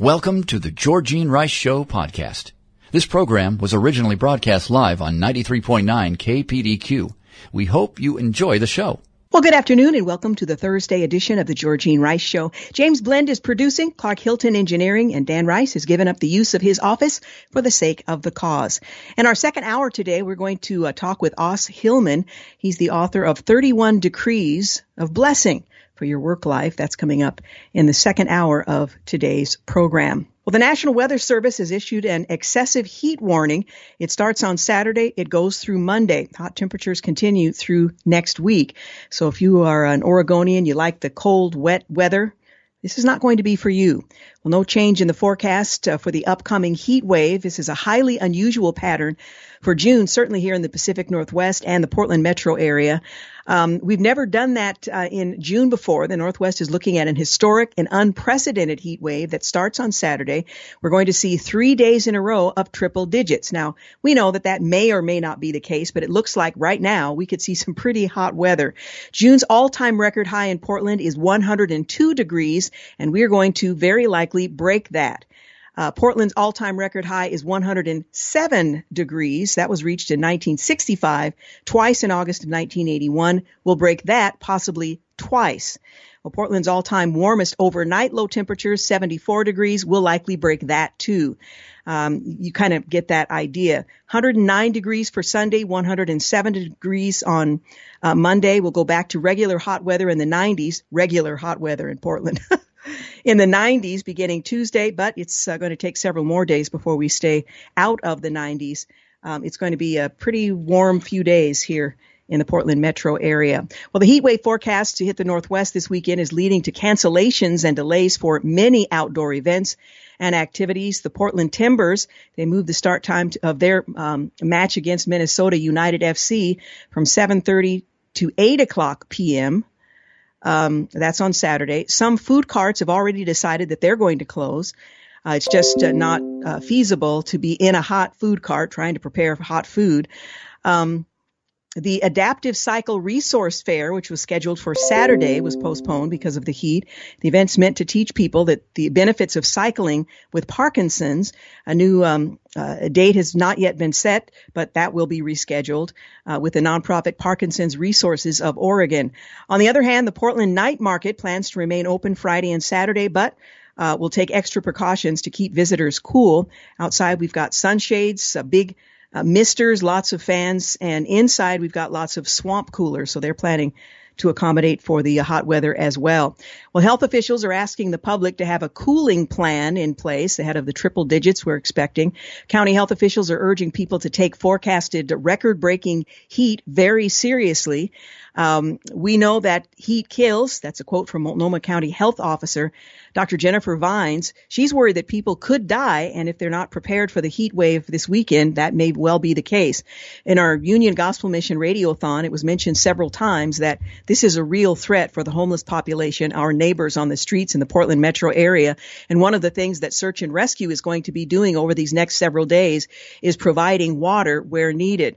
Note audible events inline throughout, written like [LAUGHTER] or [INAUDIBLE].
Welcome to the Georgene Rice Show podcast. This program was originally broadcast live on 93.9 KPDQ. We hope you enjoy the show. Well, good afternoon and welcome to the Thursday edition of the Georgene Rice Show. James Blend is producing, Clark Hilton Engineering, and Dan Rice has given up the use of his office for the sake of the cause. In our second hour today, we're going to uh, talk with Os Hillman. He's the author of 31 Decrees of Blessing for your work life. That's coming up in the second hour of today's program. Well, the National Weather Service has issued an excessive heat warning. It starts on Saturday. It goes through Monday. Hot temperatures continue through next week. So if you are an Oregonian, you like the cold, wet weather, this is not going to be for you. Well, no change in the forecast uh, for the upcoming heat wave. This is a highly unusual pattern for June, certainly here in the Pacific Northwest and the Portland metro area. Um, we've never done that uh, in June before. The Northwest is looking at an historic and unprecedented heat wave that starts on Saturday. We're going to see three days in a row of triple digits. Now, we know that that may or may not be the case, but it looks like right now we could see some pretty hot weather. June's all-time record high in Portland is 102 degrees, and we're going to very likely break that. Uh, Portland's all-time record high is 107 degrees. That was reached in 1965, twice in August of 1981. We'll break that possibly twice. Well, Portland's all-time warmest overnight low temperatures, 74 degrees. We'll likely break that too. Um, you kind of get that idea. 109 degrees for Sunday, 107 degrees on uh, Monday. We'll go back to regular hot weather in the 90s. Regular hot weather in Portland. [LAUGHS] in the 90s beginning Tuesday, but it's uh, going to take several more days before we stay out of the 90s. Um, it's going to be a pretty warm few days here in the Portland metro area. Well, the heat wave forecast to hit the northwest this weekend is leading to cancellations and delays for many outdoor events and activities. The Portland Timbers, they moved the start time of their um, match against Minnesota United FC from 7:30 to 8 o'clock p.m. Um, that's on Saturday. Some food carts have already decided that they're going to close. Uh, it's just uh, not uh, feasible to be in a hot food cart trying to prepare hot food. Um, the Adaptive Cycle Resource Fair, which was scheduled for Saturday, was postponed because of the heat. The event's meant to teach people that the benefits of cycling with Parkinson's. A new um, uh, date has not yet been set, but that will be rescheduled uh, with the nonprofit Parkinson's Resources of Oregon. On the other hand, the Portland Night Market plans to remain open Friday and Saturday, but uh, we'll take extra precautions to keep visitors cool. Outside, we've got sunshades, a big uh, misters, lots of fans, and inside we've got lots of swamp coolers. So they're planning to accommodate for the hot weather as well. Well, health officials are asking the public to have a cooling plan in place ahead of the triple digits we're expecting. County health officials are urging people to take forecasted record breaking heat very seriously. Um, we know that heat kills. That's a quote from Multnomah County Health Officer Dr. Jennifer Vines. She's worried that people could die, and if they're not prepared for the heat wave this weekend, that may well be the case. In our Union Gospel Mission Radiothon, it was mentioned several times that this is a real threat for the homeless population, our neighbors on the streets in the Portland metro area. And one of the things that Search and Rescue is going to be doing over these next several days is providing water where needed.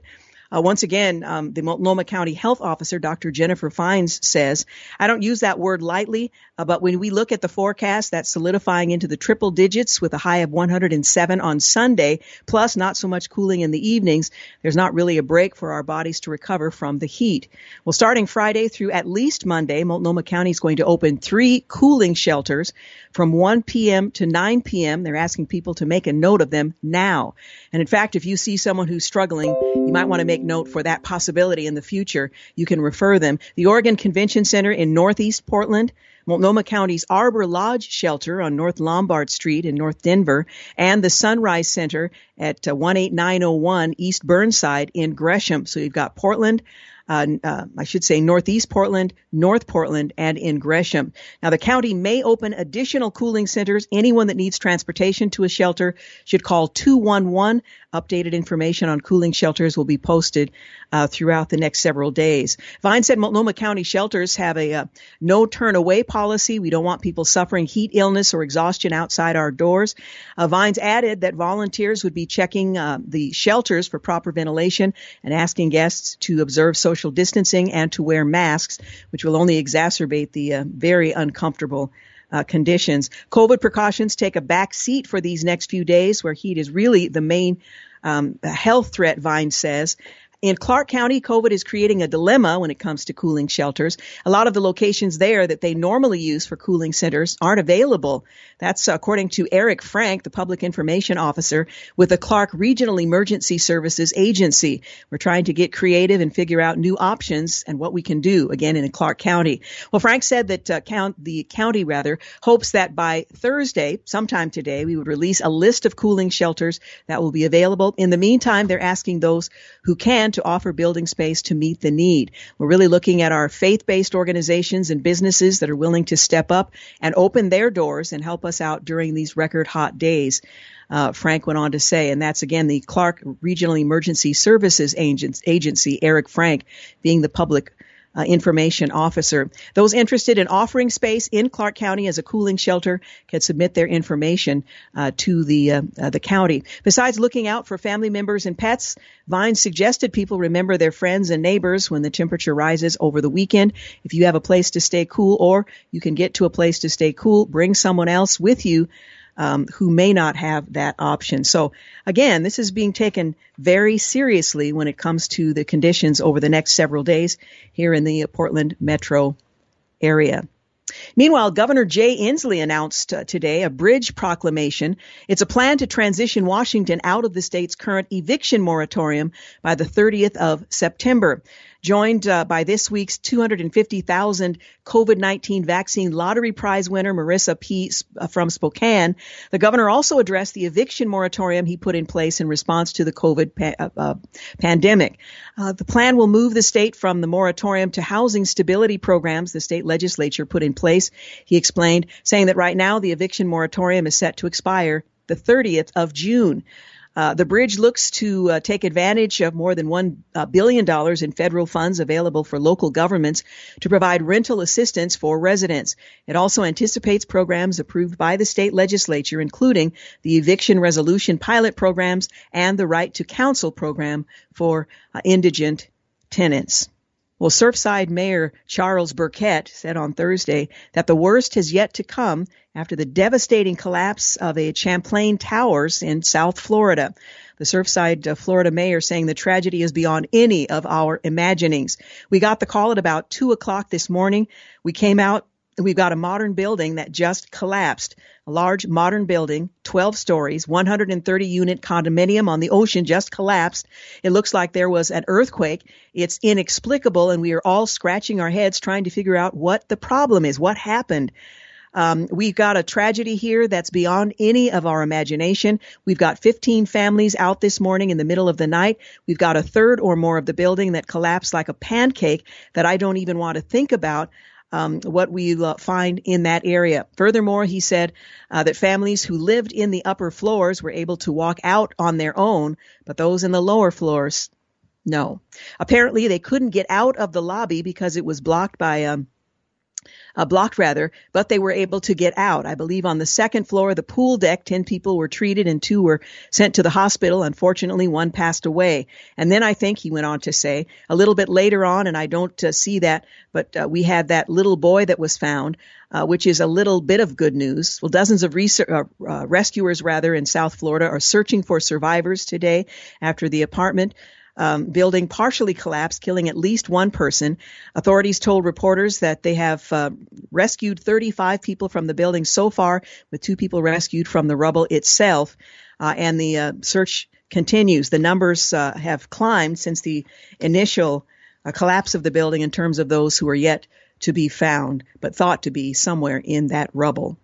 Uh, once again, um, the Multnomah County Health Officer, Dr. Jennifer Vines, says, I don't use that word lightly, uh, but when we look at the forecast, that's solidifying into the triple digits with a high of 107 on Sunday, plus not so much cooling in the evenings. There's not really a break for our bodies to recover from the heat. Well, starting Friday through at least Monday, Multnomah County is going to open three cooling shelters from 1 p.m. to 9 p.m. They're asking people to make a note of them now. And in fact, if you see someone who's struggling, you might want to make note for that possibility in the future. You can refer them. The Oregon Convention Center in Northeast Portland Multnomah County's Arbor Lodge Shelter on North Lombard Street in North Denver, and the Sunrise Center at 18901 uh, East Burnside in Gresham. So you've got Portland, uh, uh, I should say Northeast Portland, North Portland, and in Gresham. Now, the county may open additional cooling centers. Anyone that needs transportation to a shelter should call 211 Updated information on cooling shelters will be posted uh, throughout the next several days. Vine said Multnomah County shelters have a uh, no turn away policy. We don't want people suffering heat illness or exhaustion outside our doors. Uh, Vines added that volunteers would be checking uh, the shelters for proper ventilation and asking guests to observe social distancing and to wear masks, which will only exacerbate the uh, very uncomfortable uh, conditions. COVID precautions take a back seat for these next few days where heat is really the main um, health threat, Vine says. In Clark County, COVID is creating a dilemma when it comes to cooling shelters. A lot of the locations there that they normally use for cooling centers aren't available. That's according to Eric Frank, the public information officer with the Clark Regional Emergency Services Agency. We're trying to get creative and figure out new options and what we can do again in Clark County. Well, Frank said that uh, count, the county rather hopes that by Thursday, sometime today, we would release a list of cooling shelters that will be available. In the meantime, they're asking those who can to offer building space to meet the need. We're really looking at our faith-based organizations and businesses that are willing to step up and open their doors and help us out during these record hot days. Uh, Frank went on to say, and that's again the Clark Regional Emergency Services Agency, Eric Frank, being the public uh, information officer. Those interested in offering space in Clark County as a cooling shelter can submit their information uh, to the uh, uh the county. Besides looking out for family members and pets, Vine suggested people remember their friends and neighbors when the temperature rises over the weekend. If you have a place to stay cool or you can get to a place to stay cool, bring someone else with you um, who may not have that option. So again, this is being taken very seriously when it comes to the conditions over the next several days here in the Portland metro area. Meanwhile, Governor Jay Inslee announced uh, today a bridge proclamation. It's a plan to transition Washington out of the state's current eviction moratorium by the 30th of September joined uh, by this week's 250,000 COVID-19 vaccine lottery prize winner Marissa P. Uh, from Spokane. The governor also addressed the eviction moratorium he put in place in response to the COVID pa- uh, uh, pandemic. Uh, the plan will move the state from the moratorium to housing stability programs the state legislature put in place. He explained, saying that right now the eviction moratorium is set to expire the 30th of June. Uh, the bridge looks to uh, take advantage of more than $1 billion in federal funds available for local governments to provide rental assistance for residents. It also anticipates programs approved by the state legislature, including the eviction resolution pilot programs and the right to counsel program for uh, indigent tenants. Well, Surfside Mayor Charles Burkett said on Thursday that the worst has yet to come after the devastating collapse of a Champlain Towers in South Florida. The Surfside, uh, Florida mayor saying the tragedy is beyond any of our imaginings. We got the call at about two o'clock this morning. We came out we've got a modern building that just collapsed. A large modern building, 12 stories, 130 unit condominium on the ocean just collapsed. It looks like there was an earthquake. It's inexplicable and we are all scratching our heads trying to figure out what the problem is, what happened. Um, we've got a tragedy here that's beyond any of our imagination. We've got 15 families out this morning in the middle of the night. We've got a third or more of the building that collapsed like a pancake that I don't even want to think about um, what we find in that area. Furthermore, he said uh, that families who lived in the upper floors were able to walk out on their own, but those in the lower floors, no. Apparently, they couldn't get out of the lobby because it was blocked by um, uh, blocked rather, but they were able to get out. I believe on the second floor, the pool deck, 10 people were treated and two were sent to the hospital. Unfortunately, one passed away. And then I think he went on to say a little bit later on, and I don't uh, see that, but uh, we had that little boy that was found. Uh, which is a little bit of good news. Well, dozens of uh, uh, rescuers, rather, in South Florida are searching for survivors today after the apartment um, building partially collapsed, killing at least one person. Authorities told reporters that they have uh, rescued 35 people from the building so far, with two people rescued from the rubble itself. Uh, and the uh, search continues. The numbers uh, have climbed since the initial uh, collapse of the building in terms of those who are yet to be found, but thought to be somewhere in that rubble.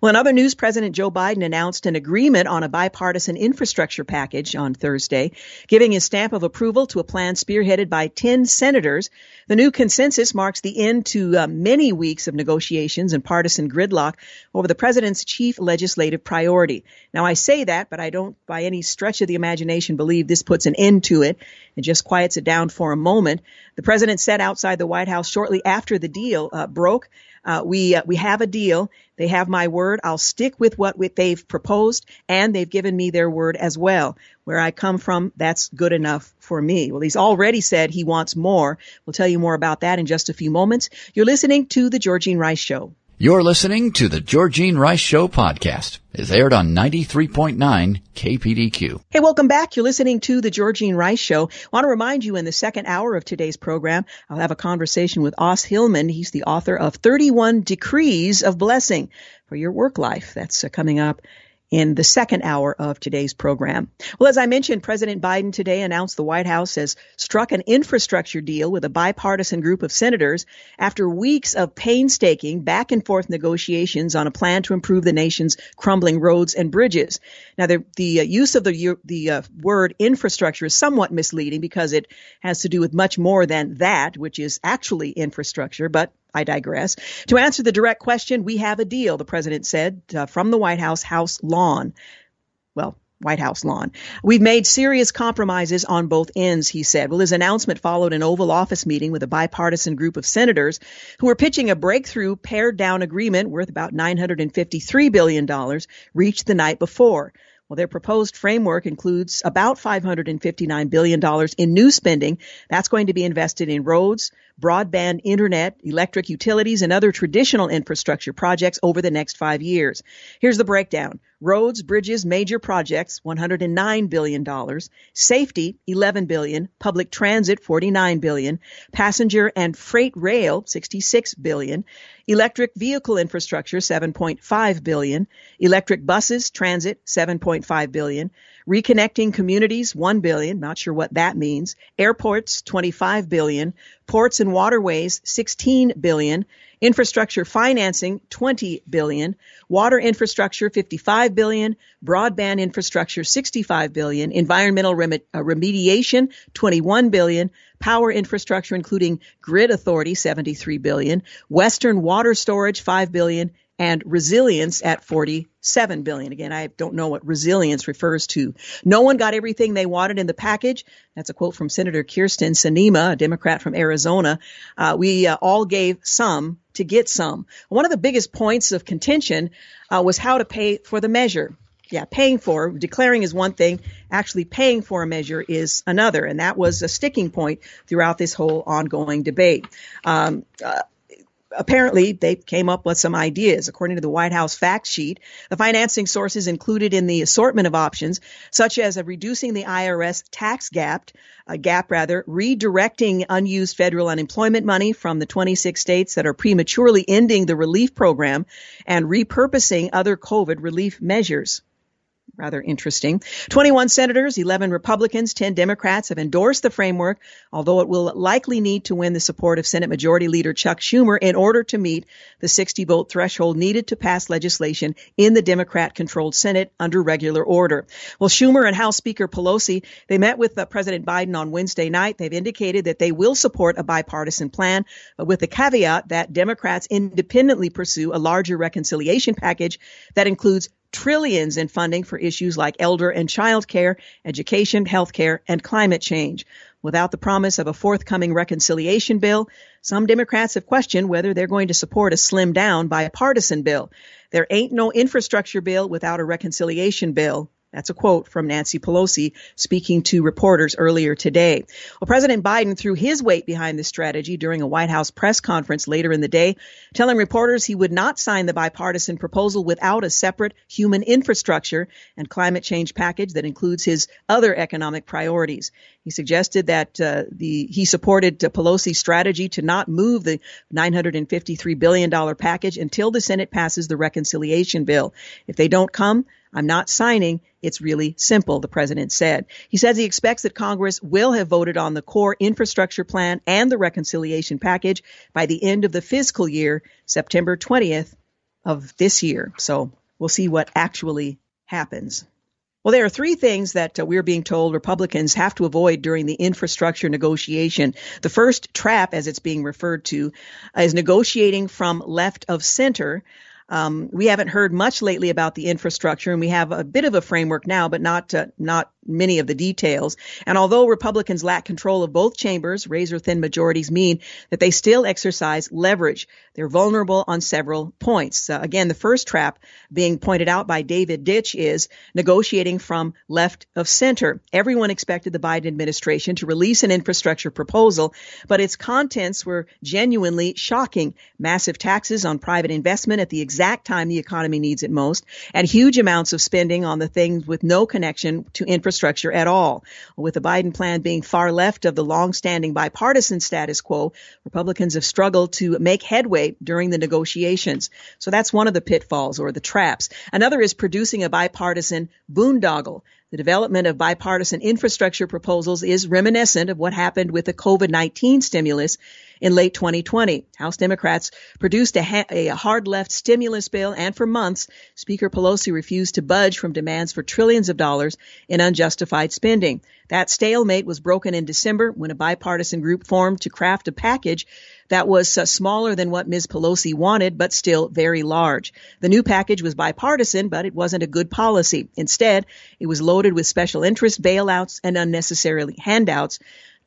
Well, in other news, President Joe Biden announced an agreement on a bipartisan infrastructure package on Thursday, giving his stamp of approval to a plan spearheaded by 10 senators. The new consensus marks the end to uh, many weeks of negotiations and partisan gridlock over the president's chief legislative priority. Now, I say that, but I don't by any stretch of the imagination believe this puts an end to it and just quiets it down for a moment. The president said outside the White House shortly after the deal uh, broke uh, we uh, we have a deal. They have my word. I'll stick with what they've proposed, and they've given me their word as well. Where I come from, that's good enough for me. Well, he's already said he wants more. We'll tell you more about that in just a few moments. You're listening to the Georgene Rice Show. You're listening to the Georgene Rice Show podcast. It's aired on 93.9 KPDQ. Hey, welcome back. You're listening to the Georgene Rice Show. I want to remind you in the second hour of today's program, I'll have a conversation with Os Hillman. He's the author of 31 Decrees of Blessing for Your Work Life. That's uh, coming up in the second hour of today's program. Well, as I mentioned, President Biden today announced the White House has struck an infrastructure deal with a bipartisan group of senators after weeks of painstaking back and forth negotiations on a plan to improve the nation's crumbling roads and bridges. Now, the, the uh, use of the, the uh, word infrastructure is somewhat misleading because it has to do with much more than that, which is actually infrastructure, but I digress. To answer the direct question, we have a deal, the president said uh, from the White House House lawn. Well, White House lawn. We've made serious compromises on both ends, he said. Well, his announcement followed an Oval Office meeting with a bipartisan group of senators who were pitching a breakthrough pared down agreement worth about $953 billion reached the night before. Well, their proposed framework includes about $559 billion in new spending. That's going to be invested in roads, broadband internet, electric utilities, and other traditional infrastructure projects over the next five years. Here's the breakdown. Roads, bridges, major projects, $109 billion. Safety, 11 billion. Public transit, 49 billion. Passenger and freight rail, 66 billion. Electric vehicle infrastructure, 7.5 billion. Electric buses, transit, 7.5 billion. Reconnecting communities, 1 billion, not sure what that means. Airports, 25 billion. Ports and waterways, 16 billion. Infrastructure financing, 20 billion. Water infrastructure, 55 billion. Broadband infrastructure, 65 billion. Environmental rem- uh, remediation, 21 billion. Power infrastructure, including grid authority, 73 billion. Western water storage, 5 billion and resilience at 47 billion. Again, I don't know what resilience refers to. No one got everything they wanted in the package. That's a quote from Senator Kyrsten Sinema, a Democrat from Arizona. Uh, we uh, all gave some to get some. One of the biggest points of contention uh, was how to pay for the measure. Yeah, paying for, declaring is one thing, actually paying for a measure is another. And that was a sticking point throughout this whole ongoing debate. Um, uh, apparently they came up with some ideas. According to the White House fact sheet, the financing sources included in the assortment of options, such as reducing the IRS tax gap, a gap rather, redirecting unused federal unemployment money from the 26 states that are prematurely ending the relief program, and repurposing other COVID relief measures rather interesting. 21 senators, 11 Republicans, 10 Democrats have endorsed the framework, although it will likely need to win the support of Senate Majority Leader Chuck Schumer in order to meet the 60 vote threshold needed to pass legislation in the Democrat controlled Senate under regular order. Well, Schumer and House Speaker Pelosi, they met with uh, President Biden on Wednesday night. They've indicated that they will support a bipartisan plan, but with the caveat that Democrats independently pursue a larger reconciliation package that includes trillions in funding for issues like elder and child care, education, healthcare, and climate change. Without the promise of a forthcoming reconciliation bill, some Democrats have questioned whether they're going to support a slimmed down bipartisan bill. There ain't no infrastructure bill without a reconciliation bill. That's a quote from Nancy Pelosi speaking to reporters earlier today. Well, President Biden threw his weight behind this strategy during a White House press conference later in the day, telling reporters he would not sign the bipartisan proposal without a separate human infrastructure and climate change package that includes his other economic priorities. He suggested that uh, the he supported uh, Pelosi's strategy to not move the 953 billion dollar package until the Senate passes the reconciliation bill. If they don't come, I'm not signing. It's really simple, the president said. He says he expects that Congress will have voted on the core infrastructure plan and the reconciliation package by the end of the fiscal year, September 20th of this year. So we'll see what actually happens. Well, there are three things that uh, we're being told Republicans have to avoid during the infrastructure negotiation. The first trap, as it's being referred to, is negotiating from left of center. Um, we haven't heard much lately about the infrastructure, and we have a bit of a framework now, but not uh, not many of the details. And although Republicans lack control of both chambers, razor thin majorities mean that they still exercise leverage. They're vulnerable on several points. Uh, again, the first trap being pointed out by David Ditch is negotiating from left of center. Everyone expected the Biden administration to release an infrastructure proposal, but its contents were genuinely shocking. Massive taxes on private investment at the exact time the economy needs it most, and huge amounts of spending on the things with no connection to infrastructure infrastructure at all. With the Biden plan being far left of the long-standing bipartisan status quo, Republicans have struggled to make headway during the negotiations. So that's one of the pitfalls or the traps. Another is producing a bipartisan boondoggle. The development of bipartisan infrastructure proposals is reminiscent of what happened with the COVID-19 stimulus in late 2020. House Democrats produced a, ha- a, hard left stimulus bill, and for months, Speaker Pelosi refused to budge from demands for trillions of dollars in unjustified spending. That stalemate was broken in December when a bipartisan group formed to craft a package that was uh, smaller than what Ms. Pelosi wanted, but still very large. The new package was bipartisan, but it wasn't a good policy. Instead, it was loaded with special interest bailouts and unnecessarily handouts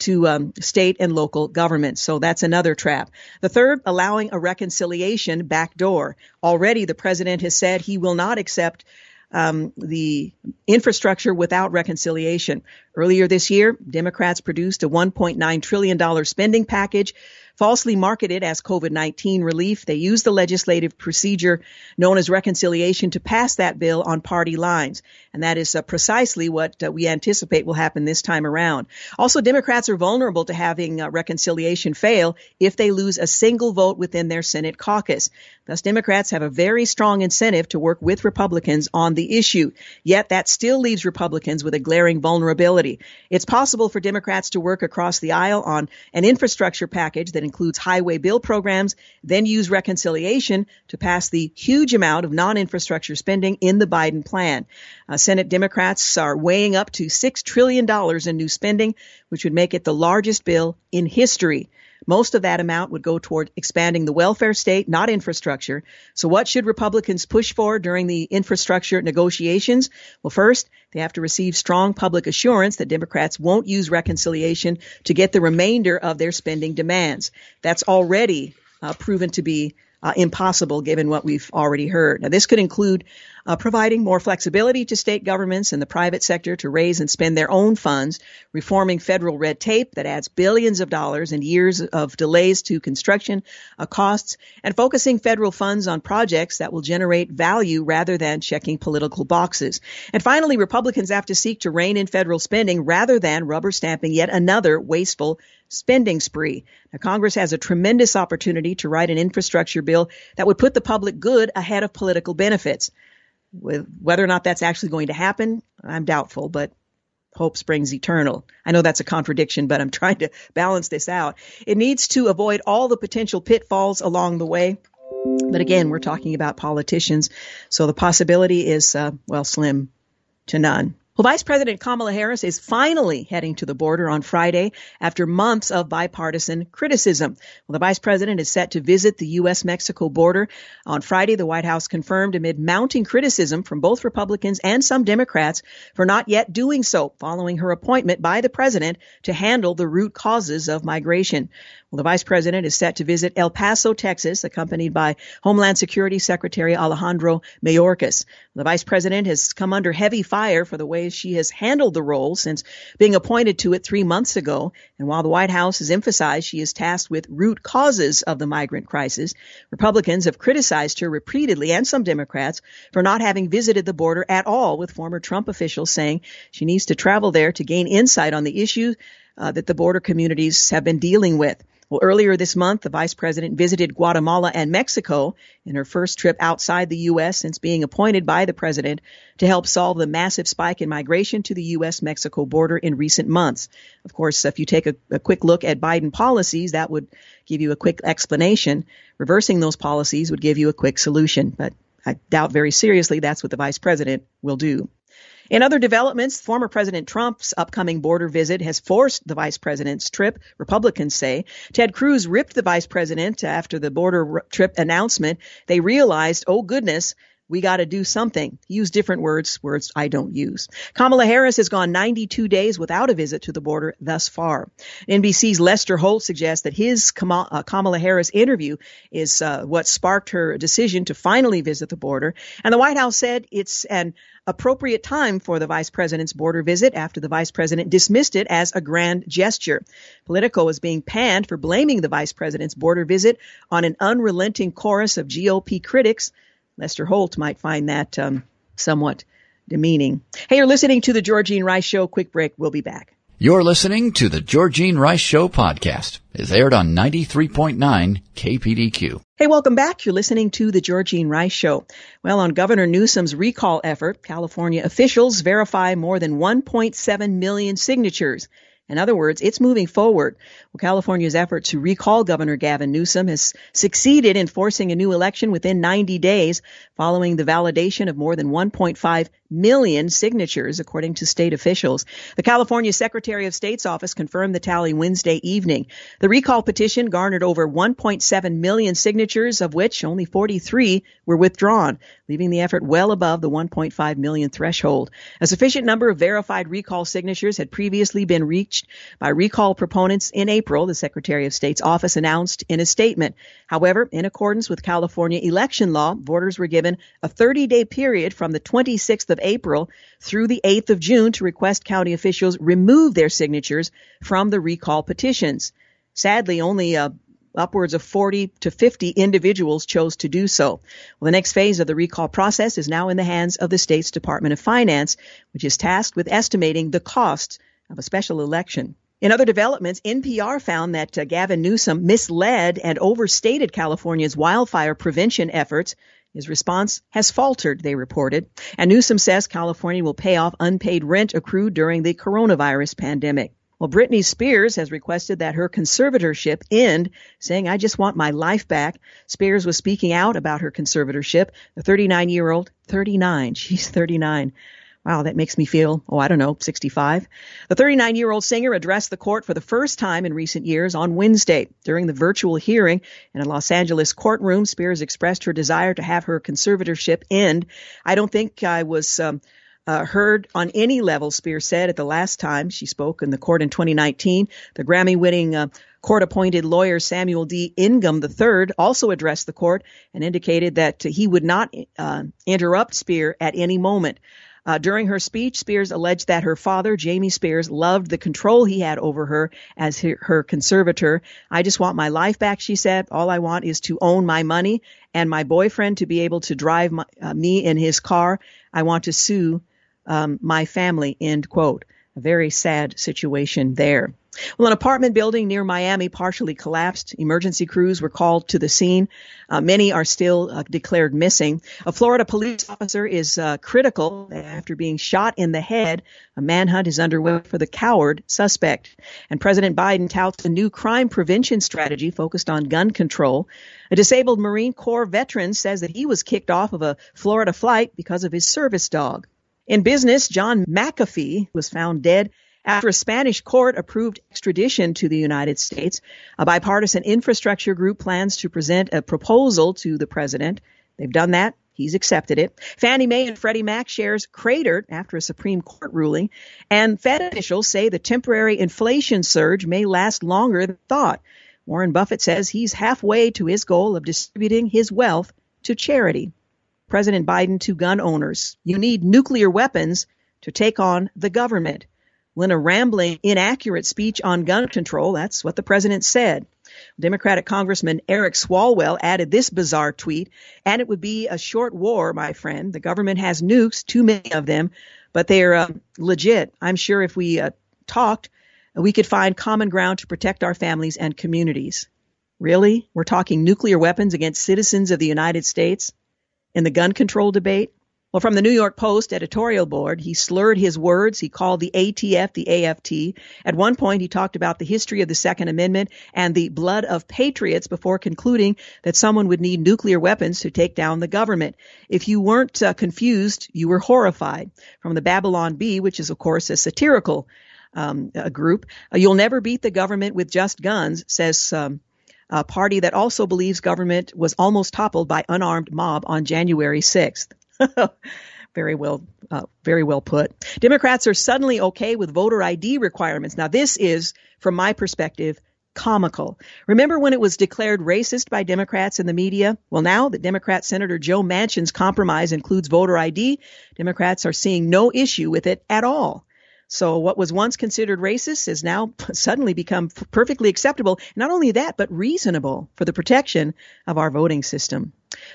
to um, state and local governments. So that's another trap. The third, allowing a reconciliation backdoor. Already the president has said he will not accept um, the infrastructure without reconciliation. Earlier this year, Democrats produced a $1.9 trillion spending package falsely marketed as COVID-19 relief. They used the legislative procedure known as reconciliation to pass that bill on party lines. And that is uh, precisely what uh, we anticipate will happen this time around. Also, Democrats are vulnerable to having uh, reconciliation fail if they lose a single vote within their Senate caucus. Thus, Democrats have a very strong incentive to work with Republicans on the issue. Yet that still leaves Republicans with a glaring vulnerability. It's possible for Democrats to work across the aisle on an infrastructure package that includes highway bill programs, then use reconciliation to pass the huge amount of non-infrastructure spending in the Biden plan. Uh, Senate Democrats are weighing up to $6 trillion in new spending, which would make it the largest bill in history. Most of that amount would go toward expanding the welfare state, not infrastructure. So what should Republicans push for during the infrastructure negotiations? Well, first, they have to receive strong public assurance that Democrats won't use reconciliation to get the remainder of their spending demands. That's already uh, proven to be uh, impossible given what we've already heard. Now, this could include uh, providing more flexibility to state governments and the private sector to raise and spend their own funds, reforming federal red tape that adds billions of dollars and years of delays to construction uh, costs, and focusing federal funds on projects that will generate value rather than checking political boxes. And finally, Republicans have to seek to rein in federal spending rather than rubber stamping yet another wasteful spending spree. Now, Congress has a tremendous opportunity to write an infrastructure bill that would put the public good ahead of political benefits. With whether or not that's actually going to happen, I'm doubtful, but hope springs eternal. I know that's a contradiction, but I'm [LAUGHS] trying to balance this out. It needs to avoid all the potential pitfalls along the way. But again, we're talking about politicians, so the possibility is, uh, well, slim to none. Well, Vice President Kamala Harris is finally heading to the border on Friday after months of bipartisan criticism. Well, the Vice President is set to visit the U.S. Mexico border. On Friday, the White House confirmed amid mounting criticism from both Republicans and some Democrats for not yet doing so following her appointment by the President to handle the root causes of migration. Well, the vice president is set to visit El Paso, Texas, accompanied by Homeland Security Secretary Alejandro Mayorkas. The vice president has come under heavy fire for the she has handled the role since being appointed to it three months ago. And while the White House has emphasized she is tasked with root causes of the migrant crisis, Republicans have criticized her repeatedly and some Democrats for not having visited the border at all with former Trump officials saying she needs to travel there to gain insight on the issues uh, that the border communities have been dealing with. Well, earlier this month, the vice president visited Guatemala and Mexico in her first trip outside the U.S. since being appointed by the president to help solve the massive spike in migration to the U.S. Mexico border in recent months. Of course, if you take a, a quick look at Biden policies, that would give you a quick explanation. Reversing those policies would give you a quick solution, but I doubt very seriously that's what the vice president will do. In other developments, former President Trump's upcoming border visit has forced the vice president's trip, Republicans say. Ted Cruz ripped the vice president after the border trip announcement. They realized, oh goodness, we got to do something. Use different words, words I don't use. Kamala Harris has gone 92 days without a visit to the border thus far. NBC's Lester Holt suggests that his uh, Kamala Harris interview is uh, what sparked her decision to finally visit the border. And the White House said it's an appropriate time for the vice president's border visit after the vice president dismissed it as a grand gesture. Politico is being panned for blaming the vice president's border visit on an unrelenting chorus of GOP critics Lester Holt might find that um, somewhat demeaning. Hey, you're listening to the Georgene Rice Show. Quick break. We'll be back. You're listening to the Georgene Rice Show podcast. It's aired on 93.9 KPDQ. Hey, welcome back. You're listening to the Georgene Rice Show. Well, on Governor Newsom's recall effort, California officials verify more than 1.7 million signatures in other words, it's moving forward. Well, California's effort to recall Governor Gavin Newsom has succeeded in forcing a new election within 90 days following the validation of more than 1.5 million signatures, according to state officials. The California Secretary of State's office confirmed the tally Wednesday evening. The recall petition garnered over 1.7 million signatures, of which only 43 were withdrawn, leaving the effort well above the 1.5 million threshold. A sufficient number of verified recall signatures had previously been reached by recall proponents in April, the Secretary of State's office announced in a statement. However, in accordance with California election law, voters were given a 30 day period from the 26th of April through the 8th of June to request county officials remove their signatures from the recall petitions. Sadly, only uh, upwards of 40 to 50 individuals chose to do so. Well, the next phase of the recall process is now in the hands of the state's Department of Finance, which is tasked with estimating the cost of a special election. In other developments, NPR found that uh, Gavin Newsom misled and overstated California's wildfire prevention efforts his response has faltered, they reported. And Newsom says California will pay off unpaid rent accrued during the coronavirus pandemic. Well, Britney Spears has requested that her conservatorship end, saying, I just want my life back. Spears was speaking out about her conservatorship. The 39 year old, 39, she's 39, Wow, that makes me feel, oh, I don't know, 65. The 39 year old singer addressed the court for the first time in recent years on Wednesday. During the virtual hearing in a Los Angeles courtroom, Spears expressed her desire to have her conservatorship end. I don't think I was, um, uh, heard on any level, Spears said at the last time she spoke in the court in 2019. The Grammy winning uh, court appointed lawyer Samuel D. Ingham III also addressed the court and indicated that he would not uh, interrupt Spear at any moment. Uh, during her speech, Spears alleged that her father, Jamie Spears, loved the control he had over her as her, her conservator. I just want my life back, she said. All I want is to own my money and my boyfriend to be able to drive my, uh, me in his car. I want to sue um, my family, end quote. A very sad situation there. Well, an apartment building near Miami partially collapsed. Emergency crews were called to the scene. Uh, many are still uh, declared missing. A Florida police officer is uh, critical after being shot in the head. A manhunt is underway for the coward suspect. And President Biden touts a new crime prevention strategy focused on gun control. A disabled Marine Corps veteran says that he was kicked off of a Florida flight because of his service dog. In business, John McAfee was found dead after a Spanish court approved extradition to the United States, a bipartisan infrastructure group plans to present a proposal to the president. They've done that. He's accepted it. Fannie Mae and Freddie Mac shares cratered after a Supreme Court ruling, and Fed officials say the temporary inflation surge may last longer than thought. Warren Buffett says he's halfway to his goal of distributing his wealth to charity. President Biden to gun owners. You need nuclear weapons to take on the government. When a rambling, inaccurate speech on gun control, that's what the president said. Democratic Congressman Eric Swalwell added this bizarre tweet, and it would be a short war, my friend. The government has nukes, too many of them, but they're uh, legit. I'm sure if we uh, talked, we could find common ground to protect our families and communities. Really? We're talking nuclear weapons against citizens of the United States? In the gun control debate? Well, from the New York Post editorial board, he slurred his words. He called the ATF the AFT. At one point, he talked about the history of the Second Amendment and the blood of patriots before concluding that someone would need nuclear weapons to take down the government. If you weren't uh, confused, you were horrified. From the Babylon Bee, which is, of course, a satirical um, a group, you'll never beat the government with just guns, says um, a party that also believes government was almost toppled by unarmed mob on January 6th. [LAUGHS] very well, uh, very well put. Democrats are suddenly okay with voter ID requirements. Now, this is, from my perspective, comical. Remember when it was declared racist by Democrats in the media? Well, now that Democrat Senator Joe Manchin's compromise includes voter ID, Democrats are seeing no issue with it at all. So what was once considered racist has now suddenly become perfectly acceptable. Not only that, but reasonable for the protection of our voting system.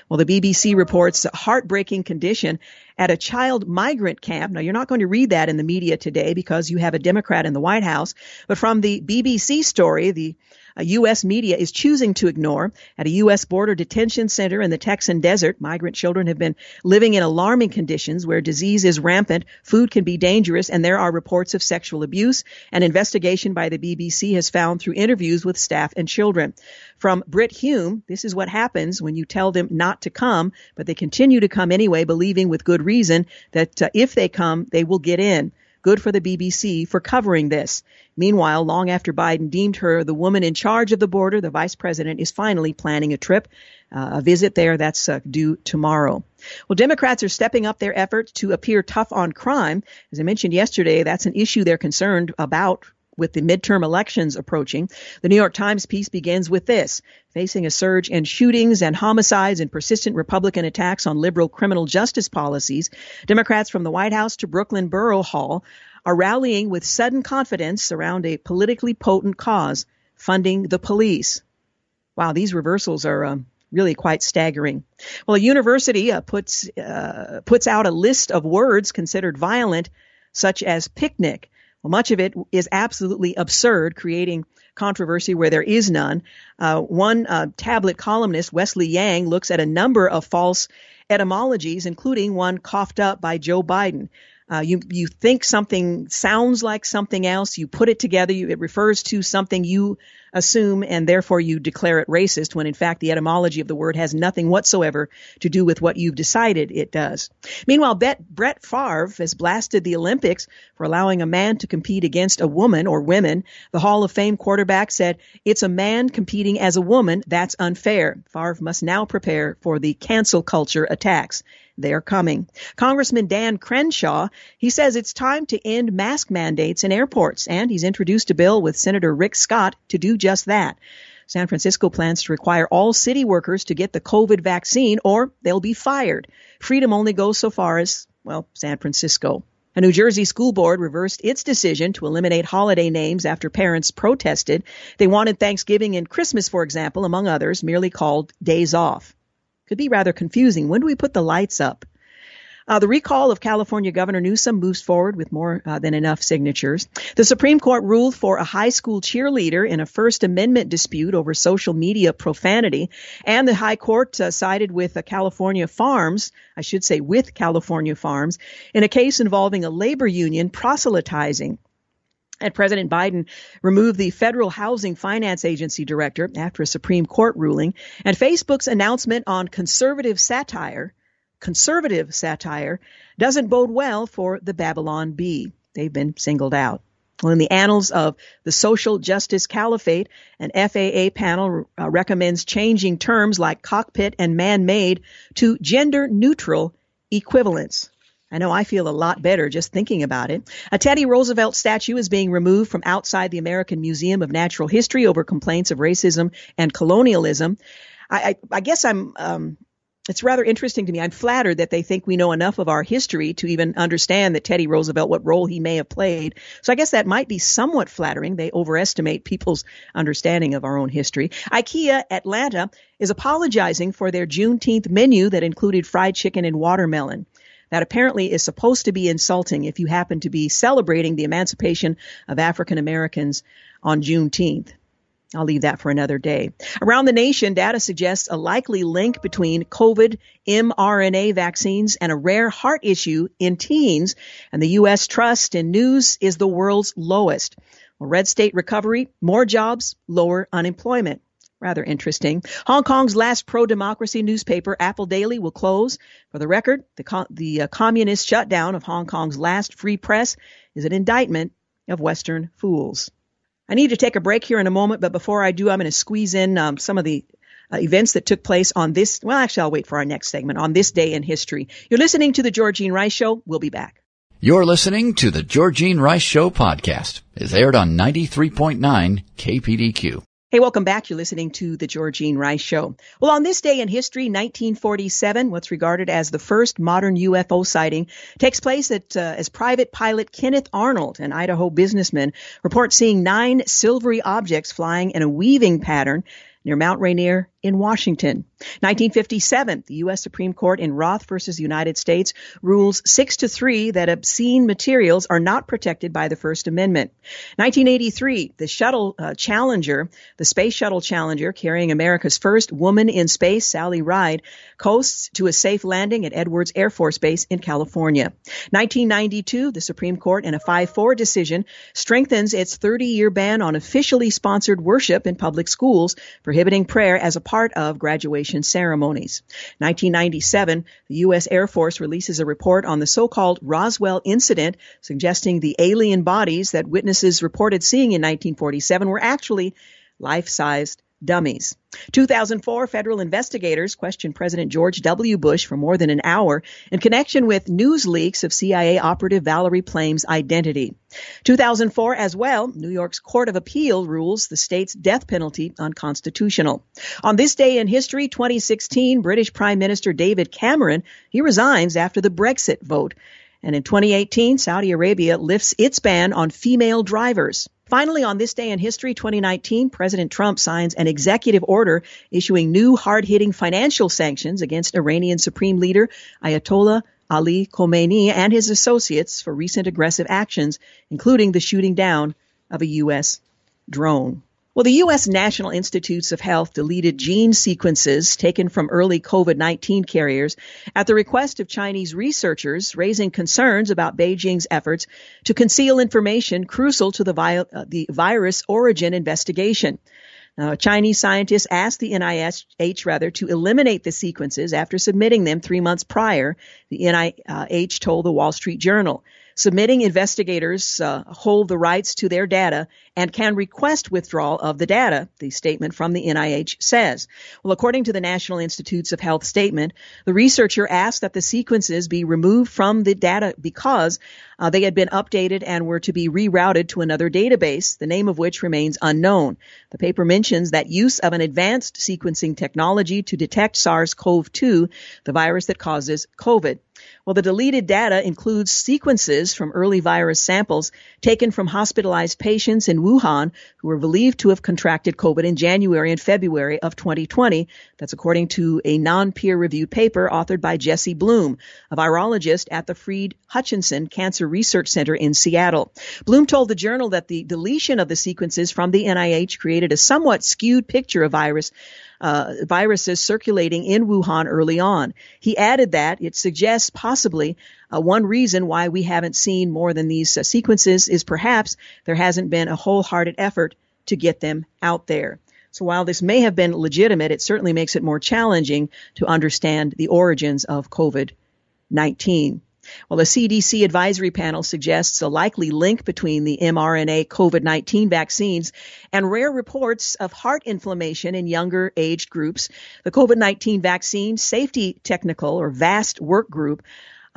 Well, the BBC reports a heartbreaking condition at a child migrant camp. Now, you're not going to read that in the media today because you have a Democrat in the White House. But from the BBC story, the U.S. media is choosing to ignore. At a U.S. border detention center in the Texan desert, migrant children have been living in alarming conditions where disease is rampant, food can be dangerous, and there are reports of sexual abuse. An investigation by the BBC has found through interviews with staff and children. From Brit Hume, this is what happens when you tell them not to come, but they continue to come anyway, believing with good reason that uh, if they come, they will get in. Good for the BBC for covering this. Meanwhile, long after Biden deemed her the woman in charge of the border, the vice president is finally planning a trip, uh, a visit there that's uh, due tomorrow. Well, Democrats are stepping up their efforts to appear tough on crime. As I mentioned yesterday, that's an issue they're concerned about with the midterm elections approaching. The New York Times piece begins with this. Facing a surge in shootings and homicides and persistent Republican attacks on liberal criminal justice policies, Democrats from the White House to Brooklyn Borough Hall are rallying with sudden confidence around a politically potent cause, funding the police. Wow, these reversals are um, really quite staggering. Well, a university uh, puts uh, puts out a list of words considered violent, such as picnic, well, much of it is absolutely absurd, creating controversy where there is none. Uh, one uh, tablet columnist, Wesley Yang, looks at a number of false etymologies, including one coughed up by Joe Biden. Uh, you you think something sounds like something else, you put it together, you, it refers to something you assume, and therefore you declare it racist when in fact the etymology of the word has nothing whatsoever to do with what you've decided it does. Meanwhile, Bet, Brett Favre has blasted the Olympics for allowing a man to compete against a woman or women. The Hall of Fame quarterback said, it's a man competing as a woman. That's unfair. Favre must now prepare for the cancel culture attacks. They're coming. Congressman Dan Crenshaw, he says it's time to end mask mandates in airports, and he's introduced a bill with Senator Rick Scott to do just that. San Francisco plans to require all city workers to get the COVID vaccine or they'll be fired. Freedom only goes so far as, well, San Francisco. A New Jersey school board reversed its decision to eliminate holiday names after parents protested. They wanted Thanksgiving and Christmas, for example, among others, merely called days off. Could be rather confusing. When do we put the lights up? Uh, the recall of California Governor Newsom moves forward with more uh, than enough signatures. The Supreme Court ruled for a high school cheerleader in a First Amendment dispute over social media profanity, and the High Court uh, sided with California Farms, I should say with California Farms, in a case involving a labor union proselytizing. And President Biden removed the Federal Housing Finance Agency director after a Supreme Court ruling. And Facebook's announcement on conservative satire, conservative satire, doesn't bode well for the Babylon Bee. They've been singled out. Well, in the annals of the social justice caliphate, an FAA panel uh, recommends changing terms like cockpit and man-made to gender neutral equivalents. I know I feel a lot better just thinking about it. A Teddy Roosevelt statue is being removed from outside the American Museum of Natural History over complaints of racism and colonialism. I, I, I guess I'm, um, it's rather interesting to me. I'm flattered that they think we know enough of our history to even understand that Teddy Roosevelt, what role he may have played. So I guess that might be somewhat flattering. They overestimate people's understanding of our own history. IKEA Atlanta is apologizing for their Juneteenth menu that included fried chicken and watermelon. That apparently is supposed to be insulting if you happen to be celebrating the emancipation of African Americans on Juneteenth. I'll leave that for another day. Around the nation, data suggests a likely link between COVID mRNA vaccines and a rare heart issue in teens, and the U.S. trust in news is the world's lowest. Well, red state recovery, more jobs, lower unemployment. Rather interesting. Hong Kong's last pro-democracy newspaper, Apple Daily, will close. For the record, the, the uh, communist shutdown of Hong Kong's last free press is an indictment of Western fools. I need to take a break here in a moment, but before I do, I'm going to squeeze in um, some of the uh, events that took place on this. Well, actually, I'll wait for our next segment on this day in history. You're listening to the Georgene Rice Show. We'll be back. You're listening to the Georgene Rice Show podcast. is aired on 93.9 KPDQ. Hey, welcome back. You're listening to the Georgene Rice Show. Well, on this day in history, 1947, what's regarded as the first modern UFO sighting takes place at, uh, as private pilot Kenneth Arnold, an Idaho businessman, reports seeing nine silvery objects flying in a weaving pattern near Mount Rainier in Washington. 1957, the U.S. Supreme Court in Roth versus United States rules 6 to 3 that obscene materials are not protected by the First Amendment. 1983, the shuttle uh, Challenger, the Space Shuttle Challenger carrying America's first woman in space, Sally Ride, coasts to a safe landing at Edwards Air Force Base in California. 1992, the Supreme Court in a 5-4 decision strengthens its 30-year ban on officially sponsored worship in public schools, prohibiting prayer as a part part of graduation ceremonies. 1997, the U.S. Air Force releases a report on the so-called Roswell incident, suggesting the alien bodies that witnesses reported seeing in 1947 were actually life-sized dummies. 2004, federal investigators questioned President George W. Bush for more than an hour in connection with news leaks of CIA operative Valerie Plame's identity. 2004 as well, New York's Court of Appeal rules the state's death penalty unconstitutional. On this day in history, 2016, British Prime Minister David Cameron, he resigns after the Brexit vote. And in 2018, Saudi Arabia lifts its ban on female drivers. Finally, on this day in history, 2019, President Trump signs an executive order issuing new hard-hitting financial sanctions against Iranian Supreme Leader Ayatollah Ali Khamenei and his associates for recent aggressive actions, including the shooting down of a U.S. drone. Well, the U.S. National Institutes of Health deleted gene sequences taken from early COVID-19 carriers at the request of Chinese researchers, raising concerns about Beijing's efforts to conceal information crucial to the, vi- uh, the virus origin investigation. Now, Chinese scientists asked the NIH rather to eliminate the sequences after submitting them three months prior. The NIH told the Wall Street Journal. Submitting investigators uh, hold the rights to their data and can request withdrawal of the data, the statement from the NIH says. Well, according to the National Institutes of Health statement, the researcher asked that the sequences be removed from the data because uh, they had been updated and were to be rerouted to another database, the name of which remains unknown. The paper mentions that use of an advanced sequencing technology to detect SARS-CoV-2, the virus that causes COVID. Well, the deleted data includes sequences from early virus samples taken from hospitalized patients in Wuhan who were believed to have contracted COVID in January and February of 2020. That's according to a non-peer reviewed paper authored by Jesse Bloom, a virologist at the Fred Hutchinson Cancer Research Center in Seattle. Bloom told the journal that the deletion of the sequences from the NIH created a somewhat skewed picture of virus uh, viruses circulating in Wuhan early on. He added that it suggests possibly uh, one reason why we haven't seen more than these uh, sequences is perhaps there hasn't been a wholehearted effort to get them out there. So while this may have been legitimate, it certainly makes it more challenging to understand the origins of COVID-19. Well, the CDC advisory panel suggests a likely link between the mRNA COVID-19 vaccines and rare reports of heart inflammation in younger aged groups. The COVID-19 vaccine safety technical or VAST work group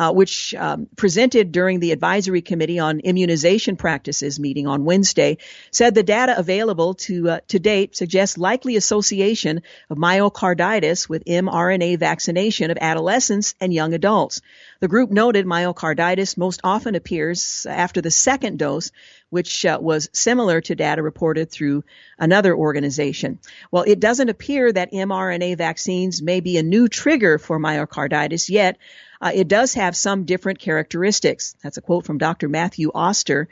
uh, which um, presented during the advisory committee on immunization practices meeting on Wednesday, said the data available to uh, to date suggests likely association of myocarditis with mRNA vaccination of adolescents and young adults. The group noted myocarditis most often appears after the second dose, which uh, was similar to data reported through another organization. Well, it doesn't appear that mRNA vaccines may be a new trigger for myocarditis yet. Uh, it does have some different characteristics. That's a quote from Dr. Matthew Oster.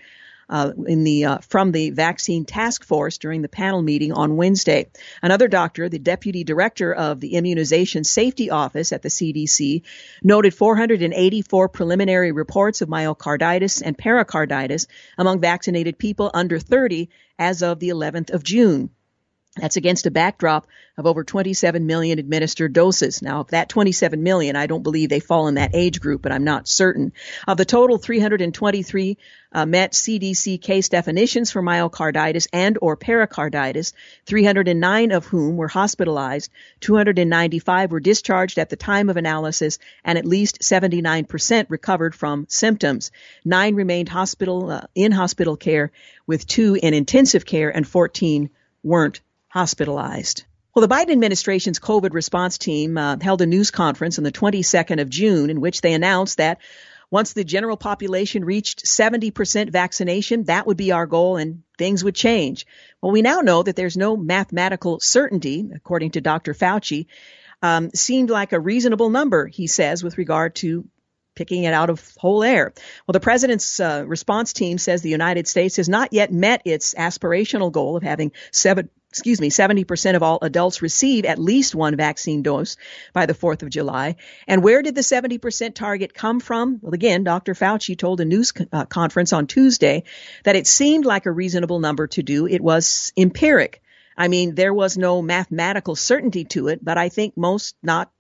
Uh, in the uh, from the vaccine task force during the panel meeting on Wednesday. Another doctor, the deputy director of the Immunization Safety Office at the CDC, noted 484 preliminary reports of myocarditis and pericarditis among vaccinated people under 30 as of the 11th of June. That's against a backdrop of over 27 million administered doses. Now, of that 27 million, I don't believe they fall in that age group, but I'm not certain. Of the total 323 uh, met CDC case definitions for myocarditis and or pericarditis, 309 of whom were hospitalized, 295 were discharged at the time of analysis, and at least 79% recovered from symptoms. Nine remained hospital uh, in hospital care, with two in intensive care, and 14 weren't hospitalized. Well, the Biden administration's COVID response team uh, held a news conference on the 22nd of June in which they announced that once the general population reached 70% vaccination, that would be our goal and things would change. Well, we now know that there's no mathematical certainty, according to Dr. Fauci. Um, seemed like a reasonable number, he says, with regard to picking it out of whole air. Well, the president's uh, response team says the United States has not yet met its aspirational goal of having seven, excuse me, 70% of all adults receive at least one vaccine dose by the 4th of July. And where did the 70% target come from? Well, again, Dr. Fauci told a news uh, conference on Tuesday that it seemed like a reasonable number to do. It was empiric. I mean, there was no mathematical certainty to it, but I think most not,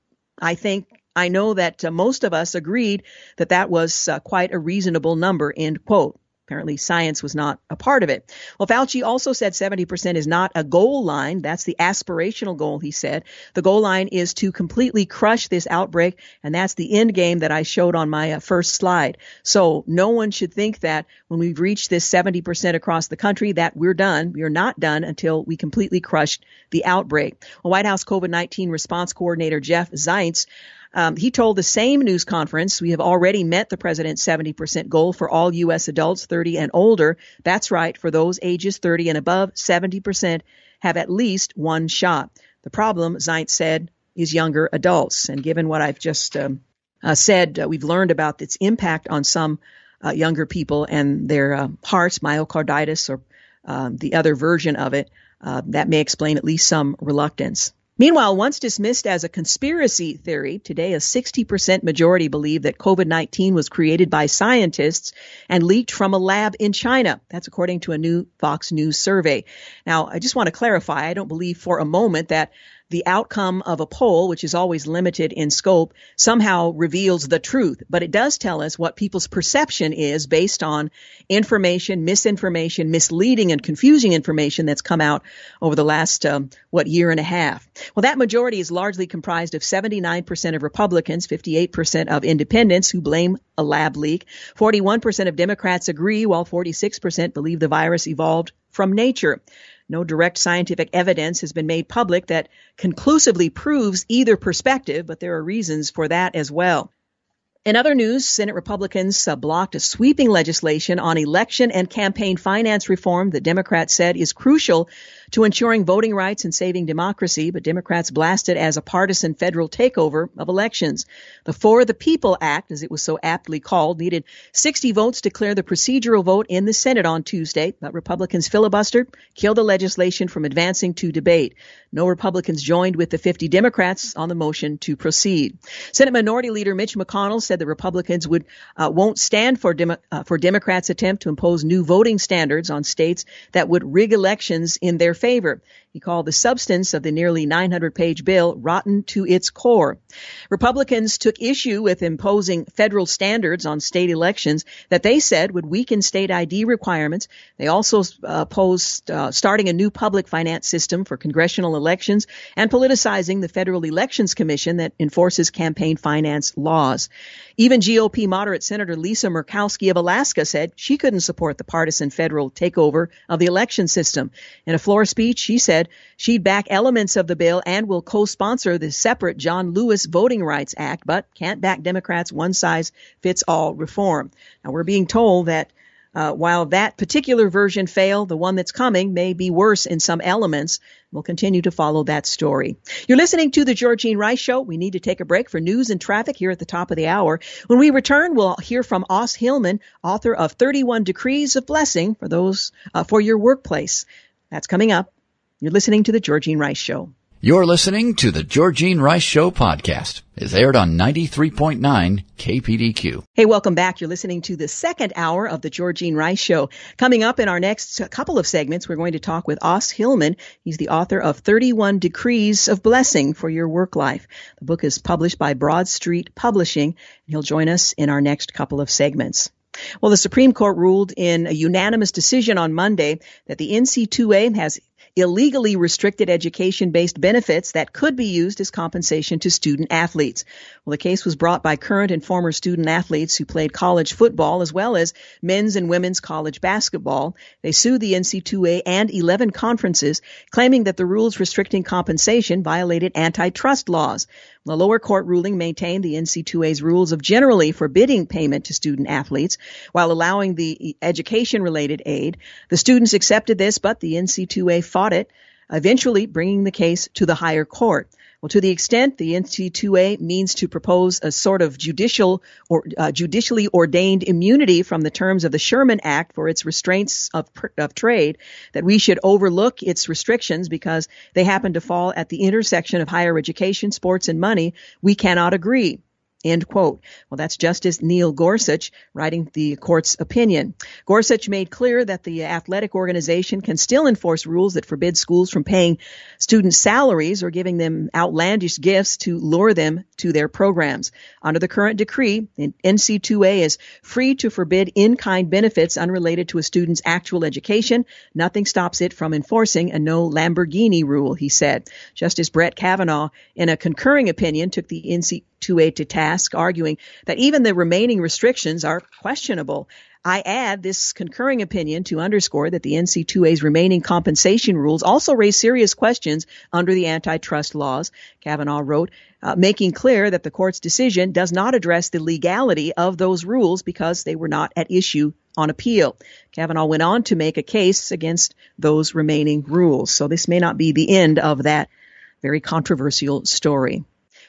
I think I know that uh, most of us agreed that that was uh, quite a reasonable number, end quote. Apparently, science was not a part of it. Well, Fauci also said 70% is not a goal line. That's the aspirational goal, he said. The goal line is to completely crush this outbreak, and that's the end game that I showed on my uh, first slide. So no one should think that when we've reached this 70% across the country that we're done. We're not done until we completely crush the outbreak. Well, White House COVID-19 response coordinator Jeff Zients um, he told the same news conference, we have already met the president's 70% goal for all U.S. adults 30 and older. That's right. For those ages 30 and above, 70% have at least one shot. The problem, Zients said, is younger adults. And given what I've just um, uh, said, uh, we've learned about its impact on some uh, younger people and their uh, hearts, myocarditis, or um, the other version of it. Uh, that may explain at least some reluctance. Meanwhile, once dismissed as a conspiracy theory, today a 60% majority believe that COVID-19 was created by scientists and leaked from a lab in China. That's according to a new Fox News survey. Now, I just want to clarify, I don't believe for a moment that the outcome of a poll, which is always limited in scope, somehow reveals the truth. But it does tell us what people's perception is based on information, misinformation, misleading and confusing information that's come out over the last, um, what, year and a half. Well, that majority is largely comprised of 79% of Republicans, 58% of independents who blame a lab leak. 41% of Democrats agree, while 46% believe the virus evolved from nature. No direct scientific evidence has been made public that conclusively proves either perspective, but there are reasons for that as well. In other news, Senate Republicans blocked a sweeping legislation on election and campaign finance reform that Democrats said is crucial to ensuring voting rights and saving democracy, but Democrats blasted as a partisan federal takeover of elections. The For the People Act, as it was so aptly called, needed 60 votes to clear the procedural vote in the Senate on Tuesday, but Republicans filibustered, killed the legislation from advancing to debate. No Republicans joined with the 50 Democrats on the motion to proceed. Senate Minority Leader Mitch McConnell said the Republicans would uh, won't stand for Demo- uh, for Democrats' attempt to impose new voting standards on states that would rig elections in their favor. He called the substance of the nearly 900 page bill rotten to its core. Republicans took issue with imposing federal standards on state elections that they said would weaken state ID requirements. They also uh, opposed uh, starting a new public finance system for congressional elections and politicizing the Federal Elections Commission that enforces campaign finance laws. Even GOP moderate Senator Lisa Murkowski of Alaska said she couldn't support the partisan federal takeover of the election system. In a floor speech, she said she'd back elements of the bill and will co-sponsor the separate John Lewis Voting Rights Act, but can't back Democrats' one size fits all reform. Now we're being told that Uh, while that particular version failed, the one that's coming may be worse in some elements. We'll continue to follow that story. You're listening to the Georgene Rice Show. We need to take a break for news and traffic here at the top of the hour. When we return, we'll hear from Os Hillman, author of 31 Decrees of Blessing for those uh, for your workplace. That's coming up. You're listening to the Georgene Rice Show. You're listening to the Georgene Rice Show podcast. It's aired on 93.9 KPDQ. Hey, welcome back. You're listening to the second hour of the Georgene Rice Show. Coming up in our next couple of segments, we're going to talk with Os Hillman. He's the author of 31 Decrees of Blessing for Your Work Life. The book is published by BroadStreet Publishing, and he'll join us in our next couple of segments. Well, the Supreme Court ruled in a unanimous decision on Monday that the NCAA has illegally restricted education based benefits that could be used as compensation to student athletes. Well, the case was brought by current and former student athletes who played college football as well as men's and women's college basketball. They sued the NCAA and 11 conferences, claiming that the rules restricting compensation violated antitrust laws. The lower court ruling maintained the NCAA's rules of generally forbidding payment to student athletes while allowing the education related aid. The students accepted this, but the NCAA fought it, eventually bringing the case to the higher court. Well, to the extent the NCAA means to propose a sort of judicial or uh, judicially ordained immunity from the terms of the Sherman Act for its restraints of, of trade, that we should overlook its restrictions because they happen to fall at the intersection of higher education, sports, and money, we cannot agree. End quote. Well, that's Justice Neil Gorsuch writing the court's opinion. Gorsuch made clear that the athletic organization can still enforce rules that forbid schools from paying students salaries or giving them outlandish gifts to lure them to their programs. Under the current decree, NCAA is free to forbid in-kind benefits unrelated to a student's actual education. Nothing stops it from enforcing a no Lamborghini rule, he said. Justice Brett Kavanaugh, in a concurring opinion, took the NC 2A to task, arguing that even the remaining restrictions are questionable. I add this concurring opinion to underscore that the NCAA's remaining compensation rules also raise serious questions under the antitrust laws, Kavanaugh wrote, uh, making clear that the court's decision does not address the legality of those rules because they were not at issue on appeal. Kavanaugh went on to make a case against those remaining rules. So this may not be the end of that very controversial story.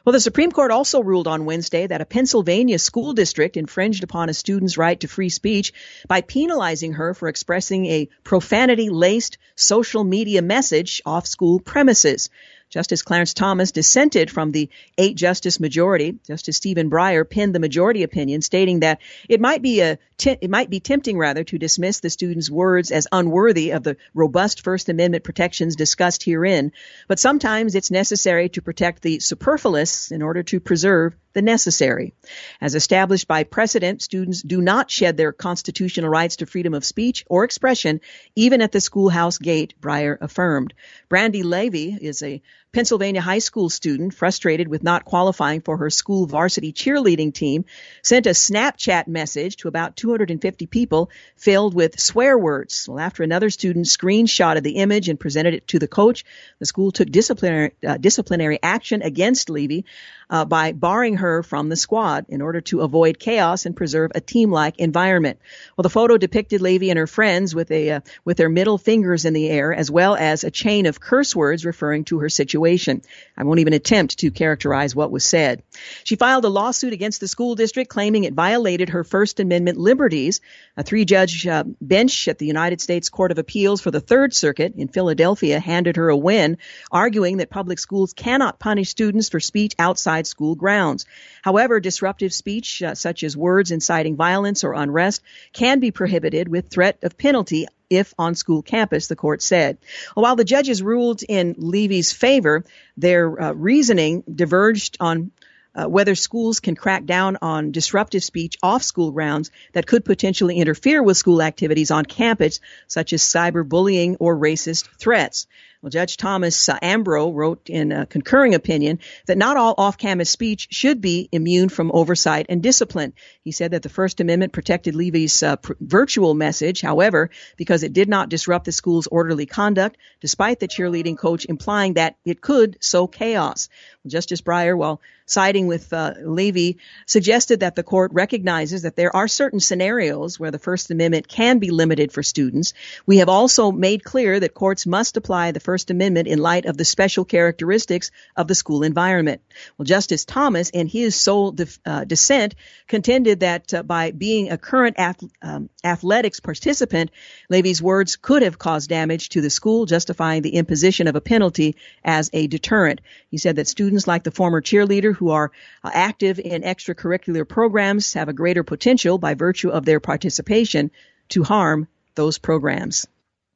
Well, the Supreme Court also ruled on Wednesday that a Pennsylvania school district infringed upon a student's right to free speech by penalizing her for expressing a profanity laced social media message off school premises. Justice Clarence Thomas dissented from the eight justice majority. Justice Stephen Breyer penned the majority opinion, stating that it might be a t- it might be tempting rather to dismiss the student's words as unworthy of the robust First Amendment protections discussed herein, but sometimes it's necessary to protect the superfluous in order to preserve the necessary. As established by precedent, students do not shed their constitutional rights to freedom of speech or expression, even at the schoolhouse gate, Breyer affirmed. Brandi Levy is a Pennsylvania high school student, frustrated with not qualifying for her school varsity cheerleading team, sent a Snapchat message to about 250 people filled with swear words. Well, after another student screenshotted the image and presented it to the coach, the school took disciplinary, uh, disciplinary action against Levy uh, by barring her from the squad in order to avoid chaos and preserve a team-like environment. Well, the photo depicted Levy and her friends with a uh, with their middle fingers in the air, as well as a chain of curse words referring to her situation. I won't even attempt to characterize what was said. She filed a lawsuit against the school district claiming it violated her First Amendment liberties. A three-judge uh, bench at the United States Court of Appeals for the Third Circuit in Philadelphia handed her a win, arguing that public schools cannot punish students for speech outside school grounds. However, disruptive speech, uh, such as words inciting violence or unrest, can be prohibited with threat of penalty if on school campus, the court said. While the judges ruled in Levy's favor, their uh, reasoning diverged on uh, whether schools can crack down on disruptive speech off school grounds that could potentially interfere with school activities on campus, such as cyberbullying or racist threats. Well, Judge Thomas uh, Ambro wrote in a concurring opinion that not all off-campus speech should be immune from oversight and discipline. He said that the First Amendment protected Levy's uh, pr- virtual message, however, because it did not disrupt the school's orderly conduct, despite the cheerleading coach implying that it could sow chaos. Well, Justice Breyer, while siding with uh, Levy, suggested that the court recognizes that there are certain scenarios where the First Amendment can be limited for students. We have also made clear that courts must apply the First Amendment in light of the special characteristics of the school environment. Well, Justice Thomas, in his sole uh, dissent, contended that uh, by being a current ath- um, athletics participant, Levy's words could have caused damage to the school, justifying the imposition of a penalty as a deterrent. He said that students like the former cheerleader who are uh, active in extracurricular programs have a greater potential by virtue of their participation to harm those programs.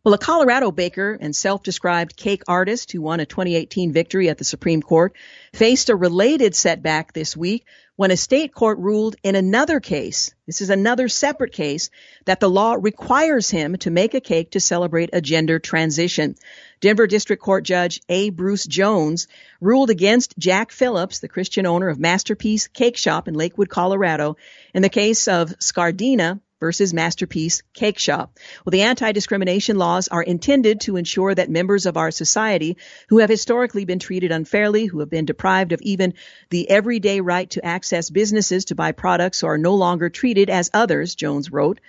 Well, a Colorado baker and self-described cake artist who won a 2018 victory at the Supreme Court faced a related setback this week when a state court ruled in another case, this is another separate case, that the law requires him to make a cake to celebrate a gender transition. Denver District Court Judge A. Bruce Jones ruled against Jack Phillips, the Christian owner of Masterpiece Cake Shop in Lakewood, Colorado, in the case of Scardina versus Masterpiece Cake Shop. Well, the anti-discrimination laws are intended to ensure that members of our society who have historically been treated unfairly, who have been deprived of even the everyday right to access businesses to buy products, are no longer treated as others, Jones wrote.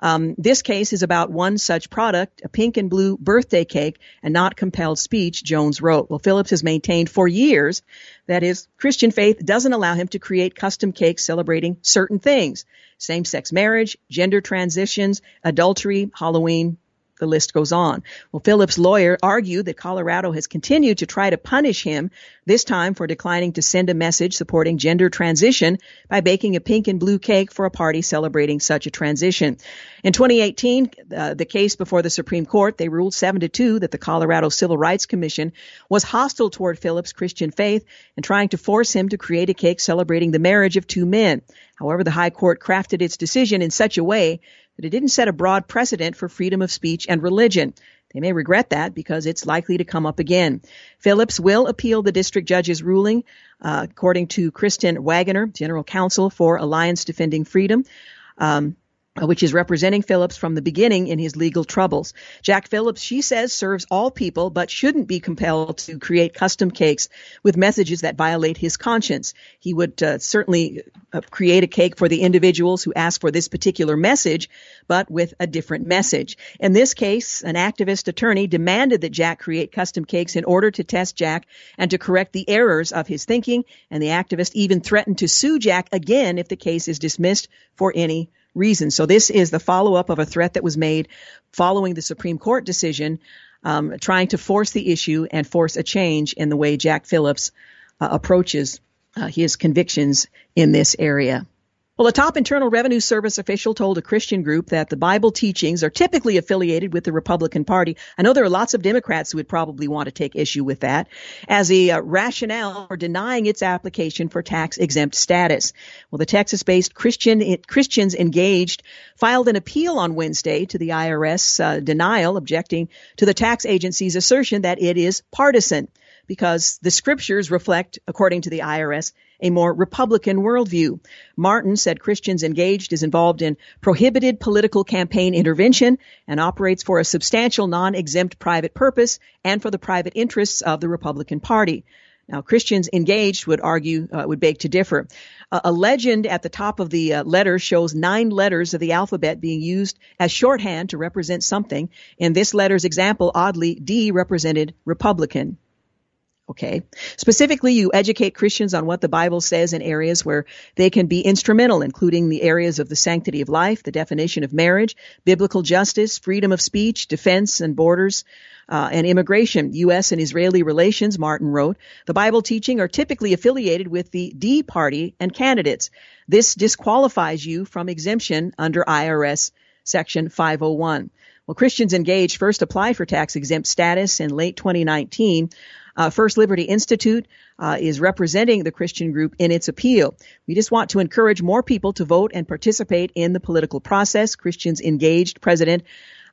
Um, this case is about one such product, a pink and blue birthday cake, and not compelled speech, Jones wrote. Well, Phillips has maintained for years that his Christian faith doesn't allow him to create custom cakes celebrating certain things. Same-sex marriage, gender transitions, adultery, Halloween, the list goes on. Well, Phillips' lawyer argued that Colorado has continued to try to punish him, this time for declining to send a message supporting gender transition by baking a pink and blue cake for a party celebrating such a transition. In 2018, uh, the case before the Supreme Court, they ruled 7 to 2 that the Colorado Civil Rights Commission was hostile toward Phillips' Christian faith and trying to force him to create a cake celebrating the marriage of two men. However, the High Court crafted its decision in such a way that it didn't set a broad precedent for freedom of speech and religion. They may regret that because it's likely to come up again. Phillips will appeal the district judge's ruling, uh, according to Kristen Waggoner, general counsel for Alliance Defending Freedom. Um, which is representing Phillips from the beginning in his legal troubles. Jack Phillips, she says, serves all people, but shouldn't be compelled to create custom cakes with messages that violate his conscience. He would uh, certainly uh, create a cake for the individuals who ask for this particular message, but with a different message. In this case, an activist attorney demanded that Jack create custom cakes in order to test Jack and to correct the errors of his thinking, and the activist even threatened to sue Jack again if the case is dismissed for any reason. So this is the follow up of a threat that was made following the Supreme Court decision, um, trying to force the issue and force a change in the way Jack Phillips uh, approaches uh, his convictions in this area. Well, a top Internal Revenue Service official told a Christian group that the Bible teachings are typically affiliated with the Republican Party. I know there are lots of Democrats who would probably want to take issue with that as a uh, rationale for denying its application for tax exempt status. Well, the Texas-based Christian Christians Engaged filed an appeal on Wednesday to the IRS uh, denial, objecting to the tax agency's assertion that it is partisan because the scriptures reflect, according to the IRS, a more Republican worldview. Martin said Christians Engaged is involved in prohibited political campaign intervention and operates for a substantial non-exempt private purpose and for the private interests of the Republican Party. Now, Christians engaged would argue, uh, would beg to differ. Uh, a legend at the top of the uh, letter shows nine letters of the alphabet being used as shorthand to represent something. In this letter's example, oddly, D represented Republican. Okay. Specifically, you educate Christians on what the Bible says in areas where they can be instrumental, including the areas of the sanctity of life, the definition of marriage, biblical justice, freedom of speech, defense and borders, uh, and immigration, U.S. and Israeli relations, Martin wrote. The Bible teaching are typically affiliated with the D party and candidates. This disqualifies you from exemption under IRS Section 501. Well, Christians Engaged first applied for tax exempt status in late 2019. Uh, First Liberty Institute uh, is representing the Christian group in its appeal. We just want to encourage more people to vote and participate in the political process. Christians Engaged President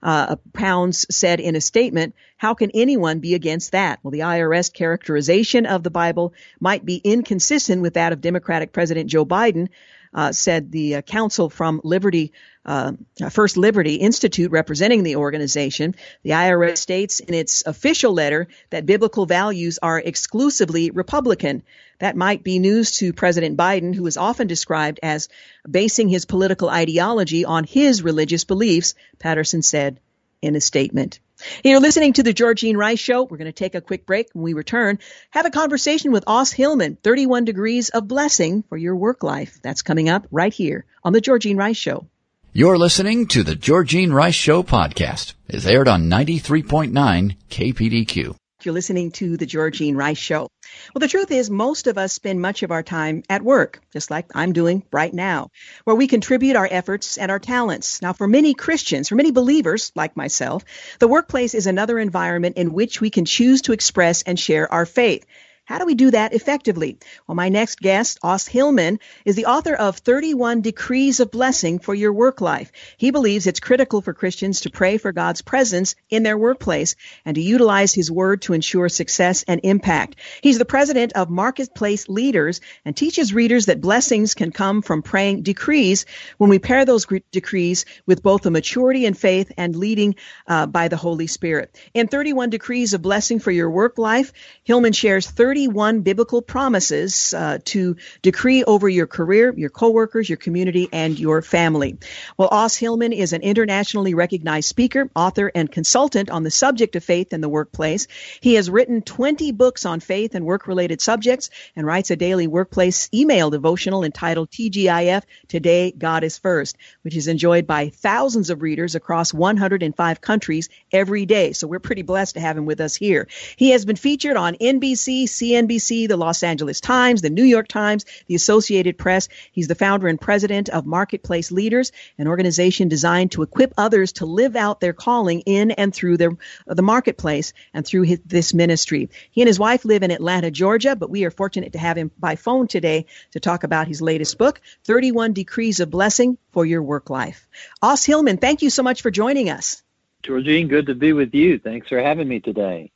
uh, Pounds said in a statement, how can anyone be against that? Well, the IRS characterization of the Bible might be inconsistent with that of Democratic President Joe Biden, uh, said the uh, counsel from Liberty, uh, First Liberty Institute representing the organization. The IRS states in its official letter that biblical values are exclusively Republican. That might be news to President Biden, who is often described as basing his political ideology on his religious beliefs, Patterson said in a statement. You're listening to the Georgene Rice Show. We're going to take a quick break. When we return, have a conversation with Os Hillman, 31 Decrees of Blessing for Your Work Life. That's coming up right here on the Georgene Rice Show. You're listening to the Georgene Rice Show podcast. It's aired on 93.9 KPDQ. You're listening to the Georgene Rice Show. Well, the truth is, most of us spend much of our time at work, just like I'm doing right now, where we contribute our efforts and our talents. Now, for many Christians, for many believers like myself, the workplace is another environment in which we can choose to express and share our faith. How do we do that effectively? Well, my next guest, Os Hillman, is the author of 31 Decrees of Blessing for Your Work Life. He believes it's critical for Christians to pray for God's presence in their workplace and to utilize His Word to ensure success and impact. He's the president of Marketplace Leaders and teaches readers that blessings can come from praying decrees when we pair those decrees with both a maturity in faith and leading uh, by the Holy Spirit. In 31 Decrees of Blessing for Your Work Life, Hillman shares 30 31 biblical promises uh, to decree over your career, your coworkers, your community, and your family. Well, Os Hillman is an internationally recognized speaker, author, and consultant on the subject of faith in the workplace. He has written 20 books on faith and work-related subjects and writes a daily workplace email devotional entitled TGIF, Today God is First, which is enjoyed by thousands of readers across 105 countries every day. So we're pretty blessed to have him with us here. He has been featured on NBC, CNBC, the Los Angeles Times, the New York Times, the Associated Press. He's the founder and president of Marketplace Leaders, an organization designed to equip others to live out their calling in and through the marketplace and through his, this ministry. He and his wife live in Atlanta, Georgia, but we are fortunate to have him by phone today to talk about his latest book, 31 Decrees of Blessing for Your Work Life. Os Hillman, thank you so much for joining us. Georgene, good to be with you. Thanks for having me today.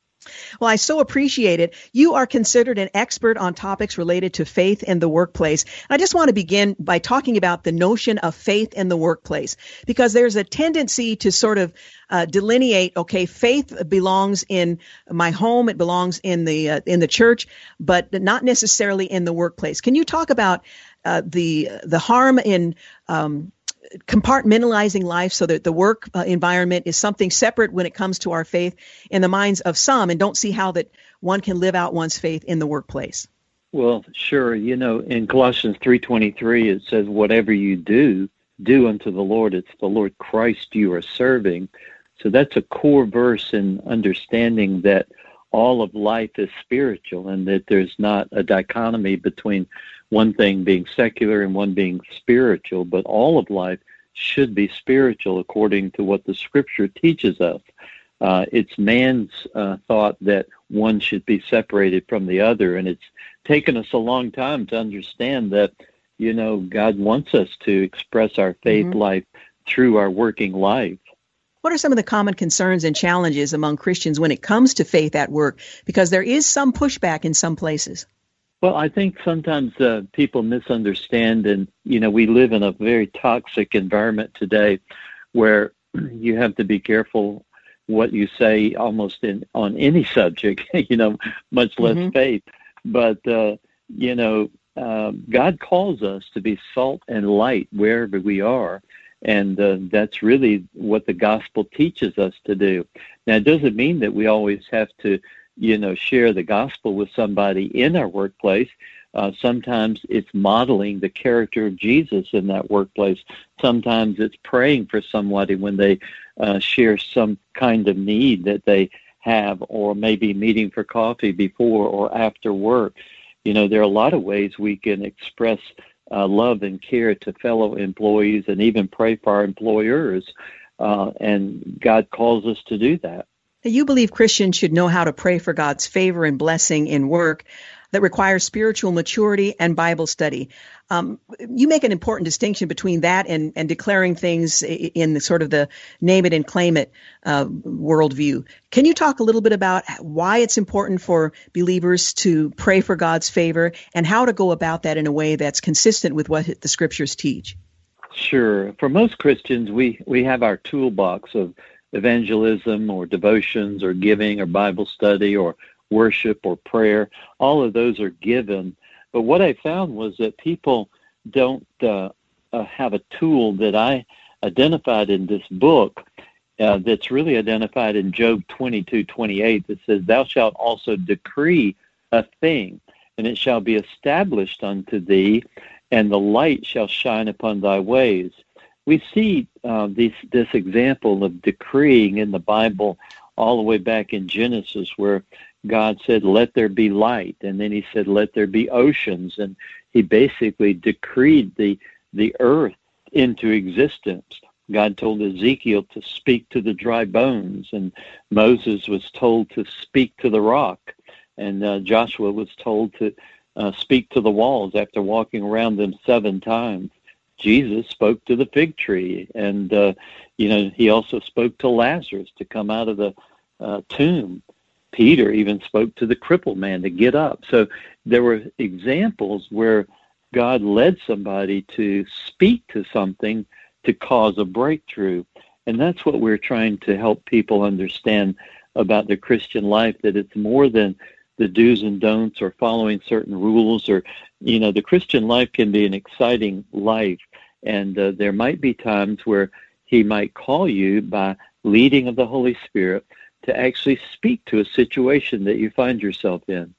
Well, I so appreciate it. You are considered an expert on topics related to faith in the workplace. And I just want to begin by talking about the notion of faith in the workplace because there's a tendency to sort of uh, delineate. Okay, faith belongs in my home; it belongs in the uh, in the church, but not necessarily in the workplace. Can you talk about uh, the the harm in um, compartmentalizing life so that the work uh, environment is something separate when it comes to our faith in the minds of some and don't see how that one can live out one's faith in the workplace. Well sure you know in colossians 3.23 it says whatever you do do unto the lord. It's the lord christ you are serving. So that's a core verse in understanding that all of life is spiritual and that there's not a dichotomy between one thing being secular and one being spiritual, but all of life should be spiritual according to what the scripture teaches us. Uh, it's man's uh, thought that one should be separated from the other, and it's taken us a long time to understand that, you know, God wants us to express our faith mm-hmm. life through our working life. What are some of the common concerns and challenges among Christians when it comes to faith at work? Because there is some pushback in some places. Well, I think sometimes uh, people misunderstand, and you know, we live in a very toxic environment today, where [CLEARS THROAT] you have to be careful what you say almost in on any subject. [LAUGHS] You know, much less mm-hmm. faith. But uh, you know, uh, God calls us to be salt and light wherever we are, and uh, that's really what the gospel teaches us to do. Now, it doesn't mean that we always have to you know, share the gospel with somebody in our workplace. Uh, sometimes it's modeling the character of Jesus in that workplace. Sometimes it's praying for somebody when they uh, share some kind of need that they have, or maybe meeting for coffee before or after work. You know, there are a lot of ways we can express uh, love and care to fellow employees and even pray for our employers. Uh, and God calls us to do that. You believe Christians should know how to pray for God's favor and blessing in work that requires spiritual maturity and Bible study. Um, you make an important distinction between that and, and declaring things in the sort of the name it and claim it uh, worldview. Can you talk a little bit about why it's important for believers to pray for God's favor and how to go about that in a way that's consistent with what the scriptures teach? Sure. For most Christians, we, we have our toolbox of evangelism or devotions or giving or Bible study or worship or prayer. All of those are given But what I found was that people don't uh, uh, have a tool that I identified in this book uh, that's really identified in Job 22, 28 that says, Thou shalt also decree a thing, and it shall be established unto thee, and the light shall shine upon thy ways. We see uh, this, this example of decreeing in the Bible all the way back in Genesis, where God said, Let there be light, and then he said, Let there be oceans, and he basically decreed the, the earth into existence. God told Ezekiel to speak to the dry bones, and Moses was told to speak to the rock, and uh, Joshua was told to uh, speak to the walls after walking around them seven times. Jesus spoke to the fig tree, and uh, you know he also spoke to Lazarus to come out of the uh, tomb. Peter even spoke to the crippled man to get up. So there were examples where God led somebody to speak to something to cause a breakthrough. And that's what we're trying to help people understand about the Christian life that it's more than the do's and don'ts or following certain rules or you know the Christian life can be an exciting life and uh, there might be times where he might call you by leading of the Holy Spirit to actually speak to a situation that you find yourself in.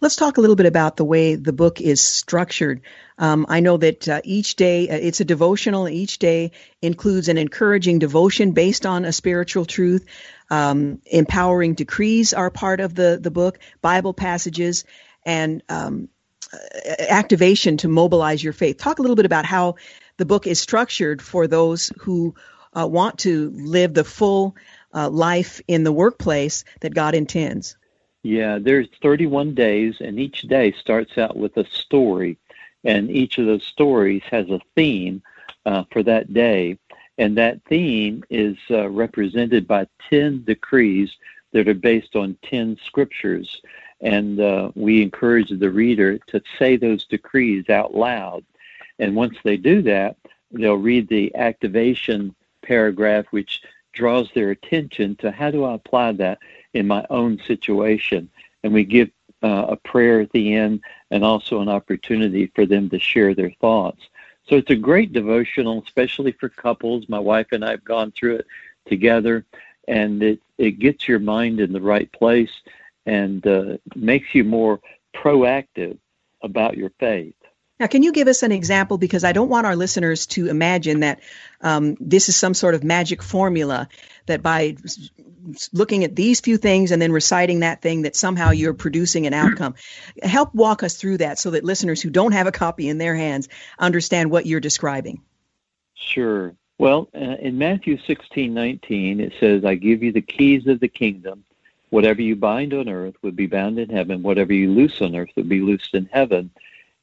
Let's talk a little bit about the way the book is structured. Um, I know that uh, each day, uh, it's a devotional. Each day includes an encouraging devotion based on a spiritual truth. Um, empowering decrees are part of the, the book, Bible passages, and um, uh, activation to mobilize your faith. Talk a little bit about how the book is structured for those who uh, want to live the full uh, life in the workplace that God intends. Yeah, there's 31 days, and each day starts out with a story, and each of those stories has a theme uh, for that day, and that theme is uh, represented by 10 decrees that are based on 10 scriptures, and uh, we encourage the reader to say those decrees out loud, and once they do that, they'll read the activation paragraph, which draws their attention to how do I apply that in my own situation. And we give uh, a prayer at the end and also an opportunity for them to share their thoughts. So it's a great devotional, especially for couples. My wife and I have gone through it together, and it, it gets your mind in the right place and uh, makes you more proactive about your faith. Now, can you give us an example? Because I don't want our listeners to imagine that um, this is some sort of magic formula that by looking at these few things and then reciting that thing that somehow you're producing an outcome. Help walk us through that so that listeners who don't have a copy in their hands understand what you're describing. Sure. Well, uh, in Matthew 16:19 it says, "I give you the keys of the kingdom. Whatever you bind on earth would be bound in heaven; whatever you loose on earth would be loosed in heaven."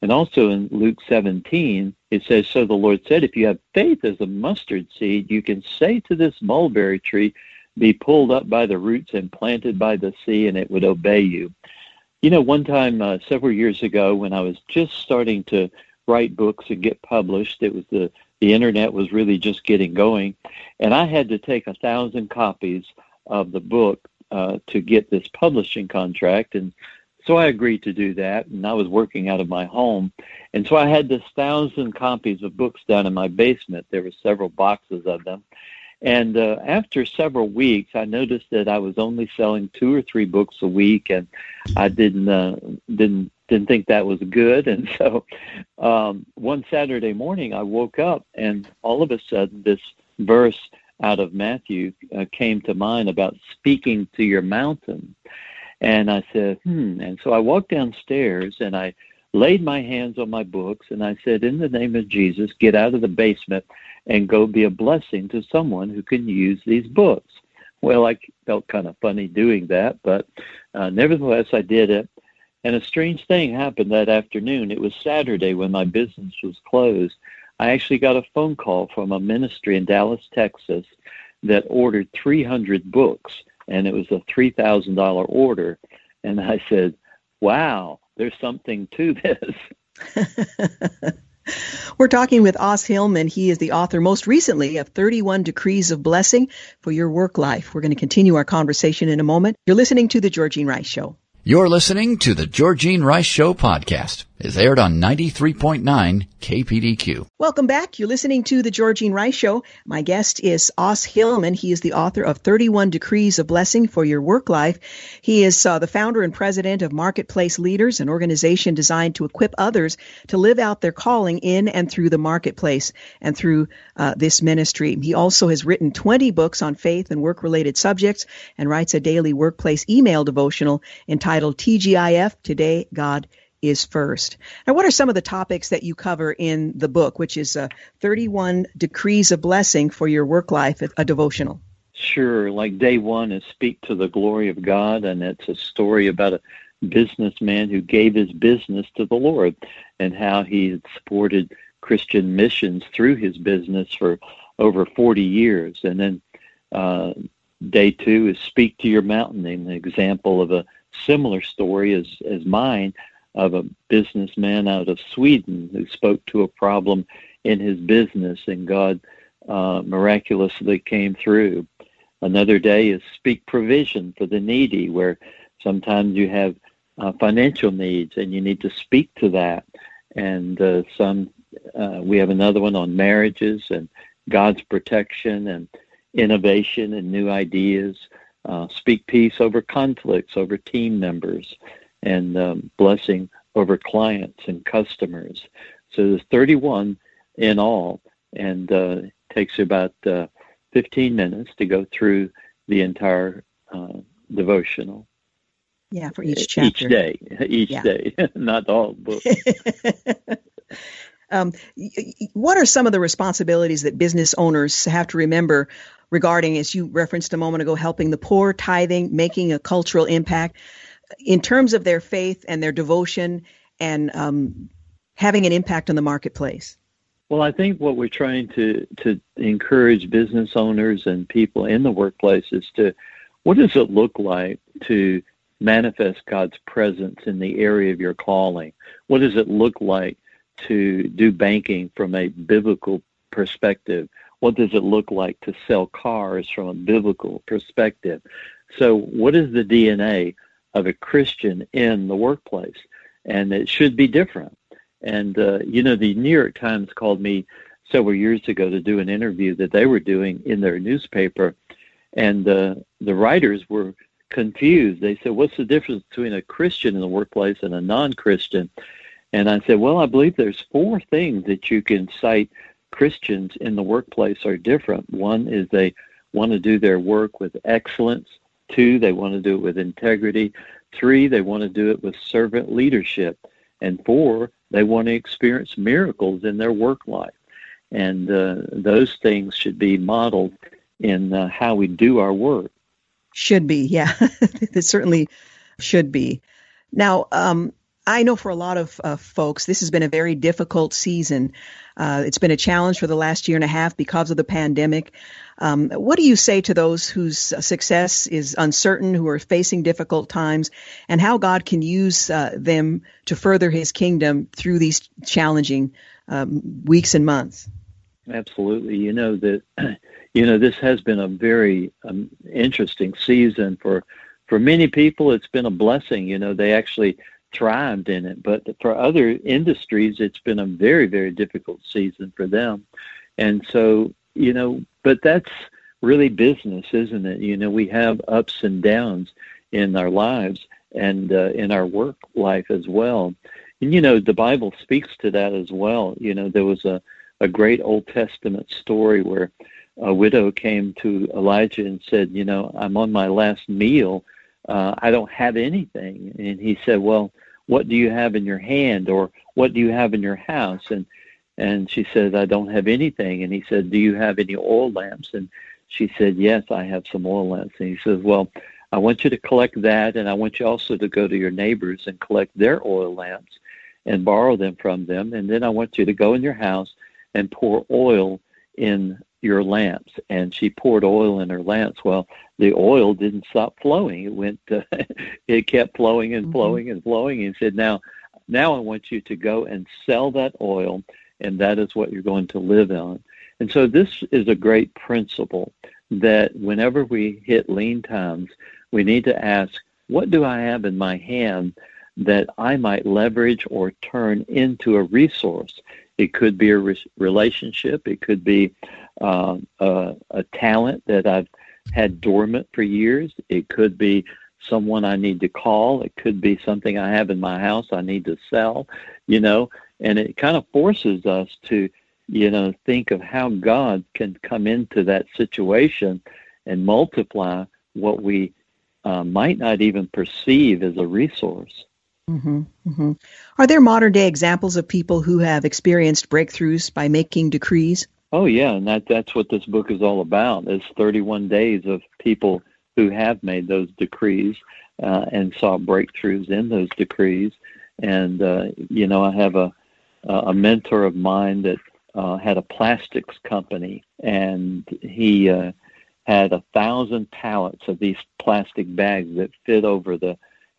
And also in Luke 17, it says, So the Lord said, If you have faith as a mustard seed, you can say to this mulberry tree, Be pulled up by the roots and planted by the sea, and it would obey you. You know, one time uh, several years ago when I was just starting to write books and get published, it was the, the internet was really just getting going, and I had to take a thousand copies of the book uh, to get this publishing contract. And so I agreed to do that, and I was working out of my home. And so I had this thousand copies of books down in my basement. There were several boxes of them. And uh, after several weeks, I noticed that I was only selling two or three books a week, and I didn't uh, didn't didn't think that was good. [LAUGHS] And so, um, one Saturday morning, I woke up, and all of a sudden, this verse out of Matthew uh, came to mind about speaking to your mountain. And I said, hmm. And so I walked downstairs and I laid my hands on my books and I said, In the name of Jesus, get out of the basement and go be a blessing to someone who can use these books. Well, I felt kind of funny doing that, but uh, nevertheless, I did it. And a strange thing happened that afternoon. It was Saturday when my business was closed. I actually got a phone call from a ministry in Dallas, Texas that ordered 300 books and it was a $3,000 order. And I said, wow, there's something to this. [LAUGHS] [LAUGHS] We're talking with Os Hillman. He is the author most recently of 31 Decrees of Blessing for Your Work Life. We're going to continue our conversation in a moment. You're listening to The Georgene Rice Show. You're listening to The Georgene Rice Show podcast. Is aired on 93.9 KPDQ. Welcome back. You're listening to The Georgene Rice Show. My guest is Os Hillman. He is the author of 31 Decrees of Blessing for Your Work Life. He is uh, the founder and president of Marketplace Leaders, an organization designed to equip others to live out their calling in and through the marketplace and through uh, this ministry. He also has written 20 books on faith and work related subjects and writes a daily workplace email devotional entitled TGIF Today God is first. Now, what are some of the topics that you cover in the book, which is uh, 31 Decrees of Blessing for Your Work Life, a devotional? Sure. Like day one is Speak to the Glory of God, and it's a story about a businessman who gave his business to the Lord and how he supported Christian missions through his business for over 40 years. And then uh, day two is Speak to Your Mountain, an example of a similar story as, as mine of a businessman out of Sweden who spoke to a problem in his business, and God uh, miraculously came through. Another day is speak provision for the needy, where sometimes you have uh, financial needs and you need to speak to that. And uh, some, uh, we have another one on marriages and God's protection and innovation and new ideas. Uh, speak peace over conflicts, over team members and um, blessing over clients and customers. So there's 31 in all, and uh, takes about uh, 15 minutes to go through the entire uh, devotional. Yeah, for each chapter. Each day, [LAUGHS] each yeah. day, [LAUGHS] not all book. [LAUGHS] um, what are some of the responsibilities that business owners have to remember regarding, as you referenced a moment ago, helping the poor, tithing, making a cultural impact? In terms of their faith and their devotion and um, having an impact on the marketplace? Well, I think what we're trying to, to encourage business owners and people in the workplace is to what does it look like to manifest God's presence in the area of your calling? What does it look like to do banking from a biblical perspective? What does it look like to sell cars from a biblical perspective? So, what is the DNA of a Christian in the workplace, and it should be different. And uh, you know, the New York Times called me several years ago to do an interview that they were doing in their newspaper, and uh, the writers were confused. They said, "What's the difference between a Christian in the workplace and a non-Christian?" And I said, "Well, I believe there's four things that you can cite Christians in the workplace are different. One is they want to do their work with excellence. Two, they want to do it with integrity. Three, they want to do it with servant leadership. And four, they want to experience miracles in their work life. And uh, those things should be modeled in uh, how we do our work. Should be, yeah. [LAUGHS] it certainly should be. Now, um, I know for a lot of uh, folks, this has been a very difficult season. Uh, it's been a challenge for the last year and a half because of the pandemic. Um, what do you say to those whose success is uncertain, who are facing difficult times, and how God can use uh, them to further His kingdom through these challenging um, weeks and months? Absolutely. You know that. [CLEARS THROAT] You know this has been a very um, interesting season for for many people. It's been a blessing. You know they actually thrived in it, but for other industries, it's been a very very difficult season for them. And so you know, but that's really business, isn't it? You know, we have ups and downs in our lives and uh, in our work life as well. And you know, the Bible speaks to that as well. You know, there was a a great Old Testament story where a widow came to Elijah and said, "You know, I'm on my last meal. Uh, I don't have anything." And he said, "Well, what do you have in your hand, or what do you have in your house?" And and she said, I don't have anything. And he said, Do you have any oil lamps? And she said, Yes, I have some oil lamps. And he says, Well, I want you to collect that, and I want you also to go to your neighbors and collect their oil lamps and borrow them from them. And then I want you to go in your house and pour oil in your lamps. And she poured oil in her lamps. Well, the oil didn't stop flowing. It went, uh, [LAUGHS] it kept flowing and mm-hmm. flowing mm-hmm. and flowing. And said, Now, now I want you to go and sell that oil and that is what you're going to live on. And so this is a great principle that whenever we hit lean times, we need to ask, what do I have in my hand that I might leverage or turn into a resource. It could be a re- relationship. It could be uh, a, a talent that I've had dormant for years. It could be someone I need to call. It could be something I have in my house I need to sell, you know, and it kind of forces us to, you know, think of how God can come into that situation and multiply what we uh, might not even perceive as a resource. Mm-hmm, mm-hmm. Are there modern day examples of people who have experienced breakthroughs by making decrees? Oh yeah, and that that's what this book is all about. It's 31 days of people who have made those decrees uh, and saw breakthroughs in those decrees. And uh, you know, I have a a mentor of mine that uh, had a plastics company, and he uh, had a thousand pallets of these plastic bags that fit over the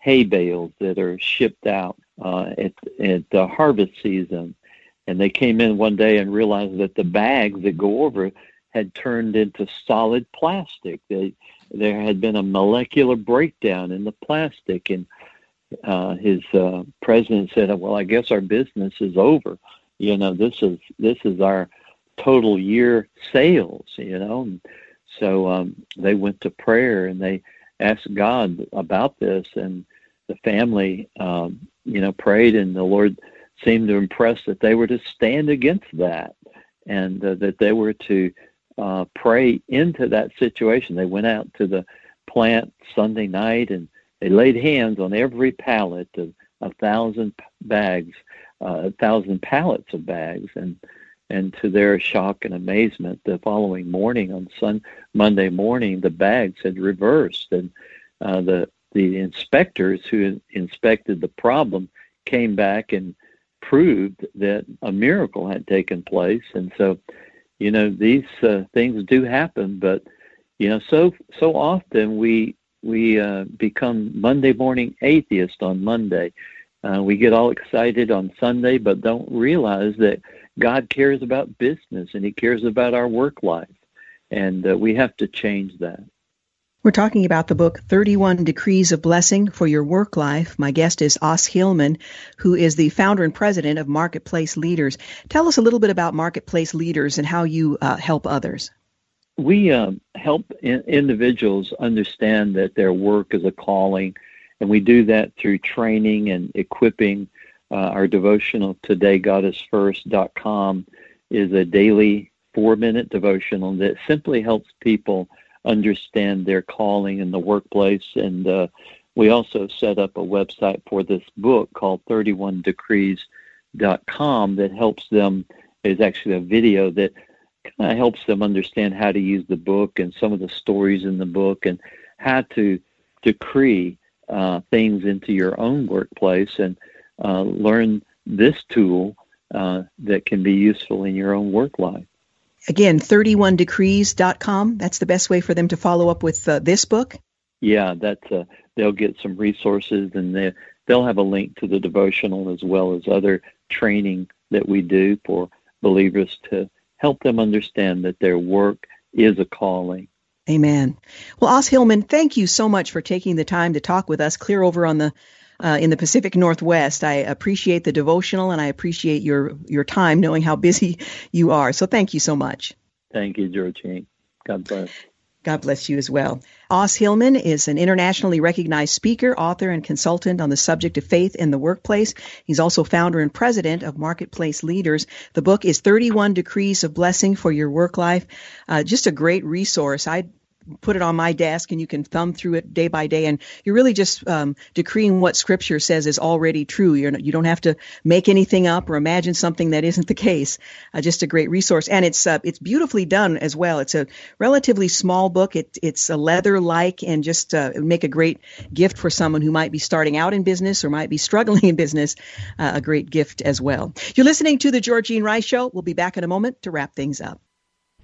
hay bales that are shipped out uh, at at the harvest season. And they came in one day and realized that the bags that go over had turned into solid plastic. They, there had been a molecular breakdown in the plastic, and uh, his uh, president said, "Well, I guess our business is over. You know, this is this is our total year sales. You know." And so um, they went to prayer and they asked God about this, and the family, um, you know, prayed, and the Lord seemed to impress that they were to stand against that, and uh, that they were to uh, pray into that situation. They went out to the plant Sunday night and they laid hands on every pallet of a thousand bags, uh, a thousand pallets of bags, and and to their shock and amazement, the following morning on Sun Monday morning, the bags had reversed, and uh, the the inspectors who inspected the problem came back and proved that a miracle had taken place, and so you know these uh, things do happen, but you know so so often we we uh, become Monday morning atheist on Monday. Uh, we get all excited on Sunday, but don't realize that God cares about business and He cares about our work life, and uh, we have to change that. We're talking about the book 31 Decrees of Blessing for Your Work Life. My guest is Os Hillman, who is the founder and president of Marketplace Leaders. Tell us a little bit about Marketplace Leaders and how you uh, help others. We uh, help in- individuals understand that their work is a calling, and we do that through training and equipping. Uh, our devotional today, godisfirst.com, is a daily four minute devotional that simply helps people understand their calling in the workplace. And uh, we also set up a website for this book called 31decrees.com that helps them. Is actually a video that kind of helps them understand how to use the book and some of the stories in the book and how to decree uh, things into your own workplace and uh, learn this tool uh, that can be useful in your own work life. Again, 31decrees.com. That's the best way for them to follow up with uh, this book. Yeah, that's uh, they'll get some resources and they they'll have a link to the devotional as well as other training that we do for believers to help them understand that their work is a calling. Amen. Well, Os Hillman, thank you so much for taking the time to talk with us clear over on the uh, in the Pacific Northwest. I appreciate the devotional and I appreciate your your time, knowing how busy you are. So thank you so much. Thank you, Georgene. God bless. God bless you as well. Os Hillman is an internationally recognized speaker, author, and consultant on the subject of faith in the workplace. He's also founder and president of Marketplace Leaders. The book is 31 Decrees of Blessing for Your Work Life. Uh, just a great resource. I put it on my desk and you can thumb through it day by day. And you're really just um, decreeing what scripture says is already true. You're not, you don't have to make anything up or imagine something that isn't the case. Uh, just a great resource. And it's uh, it's beautifully done as well. It's a relatively small book. It, it's a leather like and just uh, make a great gift for someone who might be starting out in business or might be [LAUGHS] struggling in business uh, a great gift as well. You're listening to the georgene rice show. We'll be back in a moment to wrap things up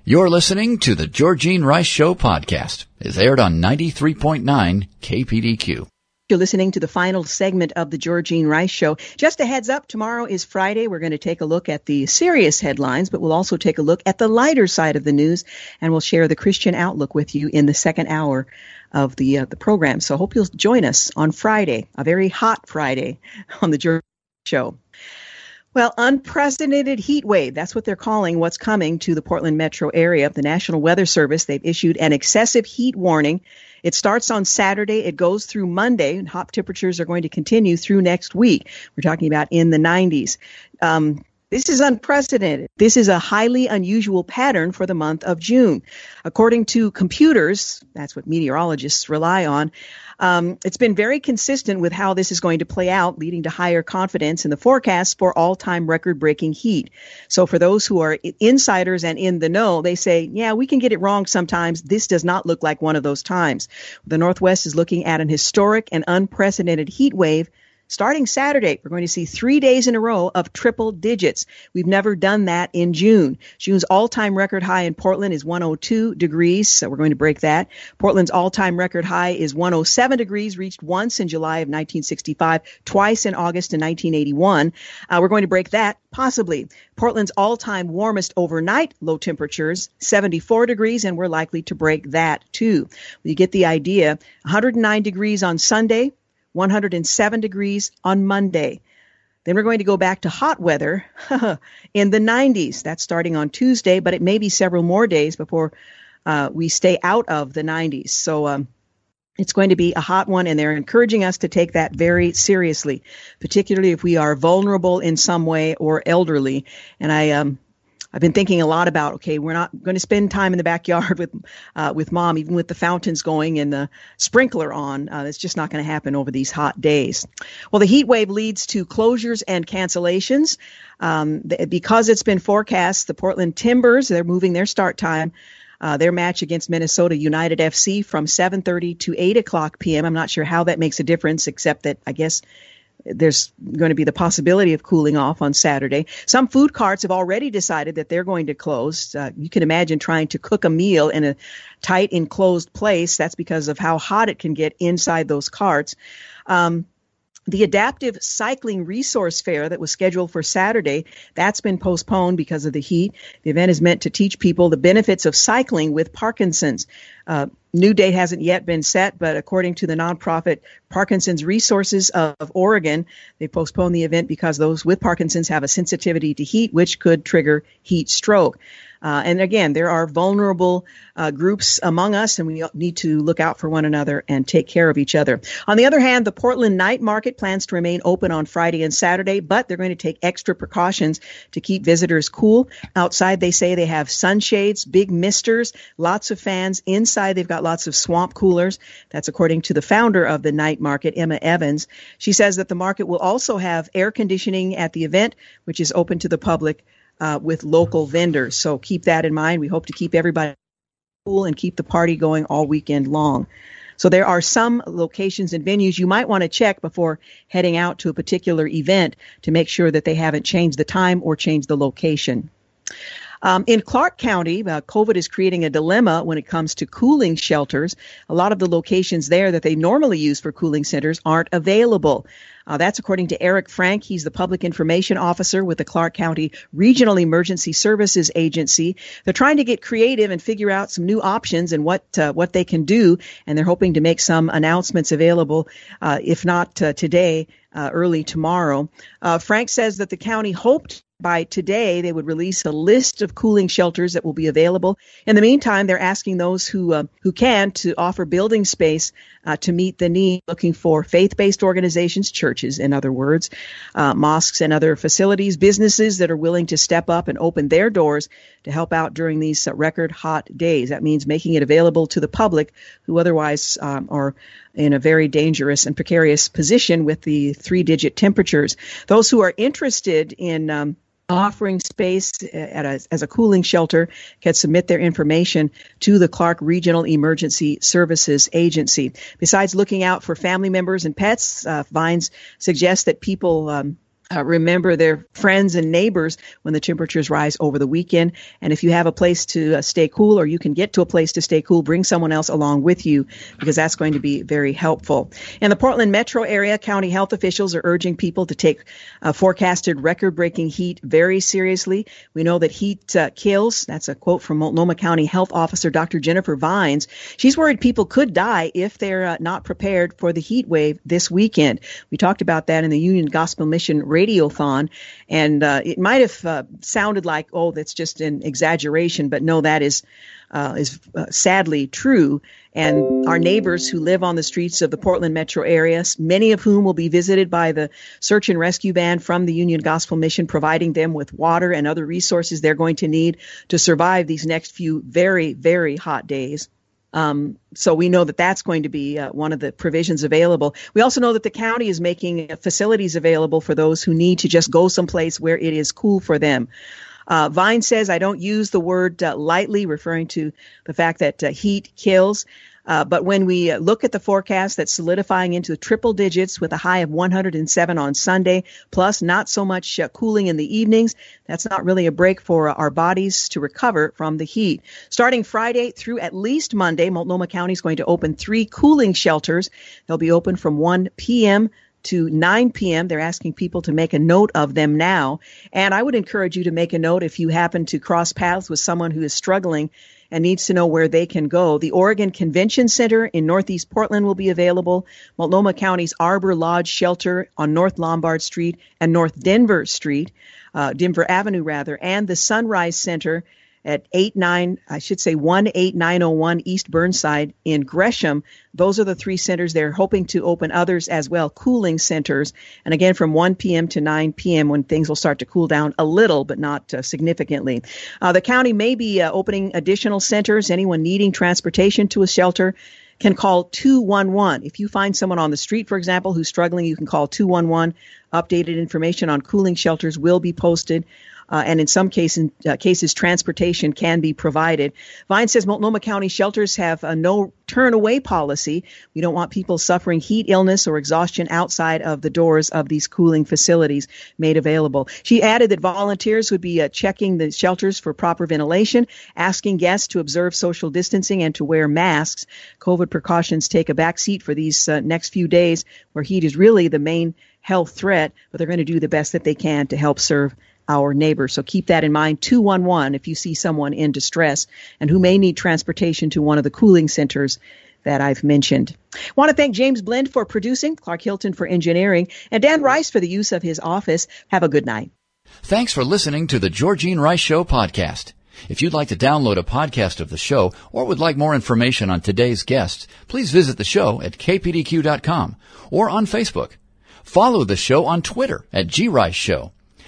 you're listening to the Georgene Rice Show podcast. It's aired on 93.9 KPDQ. You're listening to the final segment of the Georgene Rice Show. Just a heads up, tomorrow is Friday. We're going to take a look at the serious headlines, but we'll also take a look at the lighter side of the news, and we'll share the Christian outlook with you in the second hour of the uh, the program. So hope you'll join us on Friday, a very hot Friday on the Georgene Show. Well, unprecedented heat wave. That's what they're calling what's coming to the Portland metro area. The National Weather Service, they've issued an excessive heat warning it starts on Saturday. It goes through Monday, and hot temperatures are going to continue through next week. We're talking about in the 90s. Um, this is unprecedented. This is a highly unusual pattern for the month of June. According to computers, that's what meteorologists rely on, um, it's been very consistent with how this is going to play out, leading to higher confidence in the forecast for all time record breaking heat. So, for those who are insiders and in the know, they say, yeah, we can get it wrong sometimes. This does not look like one of those times. The Northwest is looking at an historic and unprecedented heat wave Starting Saturday, we're going to see three days in a row of triple digits. We've never done that in June. June's all time record high in Portland is 102 degrees, so we're going to break that. Portland's all time record high is 107 degrees, reached once in July of 1965, twice in August in 1981. Uh, we're going to break that, possibly. Portland's all time warmest overnight low temperatures, 74 degrees, and we're likely to break that too. You get the idea. 109 degrees on Sunday, 107 degrees on Monday. Then we're going to go back to hot weather [LAUGHS] in the 90s. That's starting on Tuesday, but it may be several more days before uh, we stay out of the 90s. So um, it's going to be a hot one, and they're encouraging us to take that very seriously, particularly if we are vulnerable in some way or elderly. And I um, I've been thinking a lot about okay, we're not going to spend time in the backyard [LAUGHS] with uh, with mom, even with the fountains going and the sprinkler on. Uh, it's just not going to happen over these hot days. Well, the heat wave leads to closures and cancellations. Um, because it's been forecast, the Portland Timbers they're moving their start time. Uh, their match against Minnesota United FC from 7:30 to 8 o'clock p.m. I'm not sure how that makes a difference, except that I guess there's going to be the possibility of cooling off on Saturday. Some food carts have already decided that they're going to close. Uh, you can imagine trying to cook a meal in a tight enclosed place. That's because of how hot it can get inside those carts. Um, the adaptive cycling resource fair that was scheduled for Saturday, that's been postponed because of the heat. The event is meant to teach people the benefits of cycling with Parkinson's. Uh, new date hasn't yet been set, but according to the nonprofit Parkinson's Resources of Oregon, they postponed the event because those with Parkinson's have a sensitivity to heat, which could trigger heat stroke. Uh, and again, there are vulnerable uh, groups among us, and we need to look out for one another and take care of each other. On the other hand, the Portland Night Market plans to remain open on Friday and Saturday, but they're going to take extra precautions to keep visitors cool. Outside, they say they have sunshades, big misters, lots of fans. Inside, they've got lots of swamp coolers. That's according to the founder of the night market, Emma Evans. She says that the market will also have air conditioning at the event, which is open to the public uh, with local vendors. So keep that in mind. We hope to keep everybody cool and keep the party going all weekend long. So there are some locations and venues you might want to check before heading out to a particular event to make sure that they haven't changed the time or changed the location. Um, in Clark County, uh, COVID is creating a dilemma when it comes to cooling shelters. A lot of the locations there that they normally use for cooling centers aren't available. Uh, that's according to Eric Frank. He's the public information officer with the Clark County Regional Emergency Services Agency. They're trying to get creative and figure out some new options and what uh, what they can do, and they're hoping to make some announcements available, uh, if not uh, today, uh, early tomorrow. Uh, Frank says that the county hoped by today they would release a list of cooling shelters that will be available. In the meantime, they're asking those who uh, who can to offer building space uh, to meet the need, looking for faith-based organizations, churches, in other words, uh, mosques and other facilities, businesses that are willing to step up and open their doors to help out during these uh, record hot days. That means making it available to the public who otherwise um, are in a very dangerous and precarious position with the three-digit temperatures. Those who are interested in um, offering space a, as a cooling shelter can submit their information to the Clark Regional Emergency Services Agency. Besides looking out for family members and pets, uh, Vines suggests that people um, uh, remember their friends and neighbors when the temperatures rise over the weekend. And if you have a place to uh, stay cool or you can get to a place to stay cool, bring someone else along with you because that's going to be very helpful. In the Portland metro area, county health officials are urging people to take uh, forecasted record breaking heat very seriously. We know that heat uh, kills. That's a quote from Multnomah County Health Officer Dr. Jennifer Vines. She's worried people could die if they're uh, not prepared for the heat wave this weekend. We talked about that in the Union Gospel Mission radiothon, and uh, it might have uh, sounded like, oh, that's just an exaggeration, but no, that is uh, is uh, sadly true. And our neighbors who live on the streets of the Portland metro area, many of whom will be visited by the search and rescue band from the Union Gospel Mission, providing them with water and other resources they're going to need to survive these next few very, very hot days. Um, so we know that that's going to be uh, one of the provisions available. We also know that the county is making facilities available for those who need to just go someplace where it is cool for them. Uh, Vine says, I don't use the word uh, lightly, referring to the fact that uh, heat kills. Uh, but when we uh, look at the forecast that's solidifying into triple digits with a high of 107 on Sunday, plus not so much uh, cooling in the evenings, that's not really a break for our bodies to recover from the heat. Starting Friday through at least Monday, Multnomah County is going to open three cooling shelters. They'll be open from 1 p.m to 9 p.m. They're asking people to make a note of them now. And I would encourage you to make a note if you happen to cross paths with someone who is struggling and needs to know where they can go. The Oregon Convention Center in Northeast Portland will be available. Multnomah County's Arbor Lodge Shelter on North Lombard Street and North Denver Street, uh, Denver Avenue rather, and the Sunrise Center at 89, I should say 18901 East Burnside in Gresham. Those are the three centers. They're hoping to open others as well, cooling centers. And again, from 1 p.m. to 9 p.m. when things will start to cool down a little, but not uh, significantly. Uh, the county may be uh, opening additional centers. Anyone needing transportation to a shelter can call 211. If you find someone on the street, for example, who's struggling, you can call 211. Updated information on cooling shelters will be posted uh, and in some cases, uh, cases, transportation can be provided. Vine says Multnomah County shelters have a no turn away policy. We don't want people suffering heat illness or exhaustion outside of the doors of these cooling facilities made available. She added that volunteers would be uh, checking the shelters for proper ventilation, asking guests to observe social distancing and to wear masks. COVID precautions take a back seat for these uh, next few days where heat is really the main health threat, but they're going to do the best that they can to help serve our neighbors. So keep that in mind. 211 if you see someone in distress and who may need transportation to one of the cooling centers that I've mentioned. Want to thank James Blend for producing, Clark Hilton for engineering, and Dan Rice for the use of his office. Have a good night. Thanks for listening to the Georgene Rice Show podcast. If you'd like to download a podcast of the show or would like more information on today's guests, please visit the show at kpdq.com or on Facebook. Follow the show on Twitter at grice show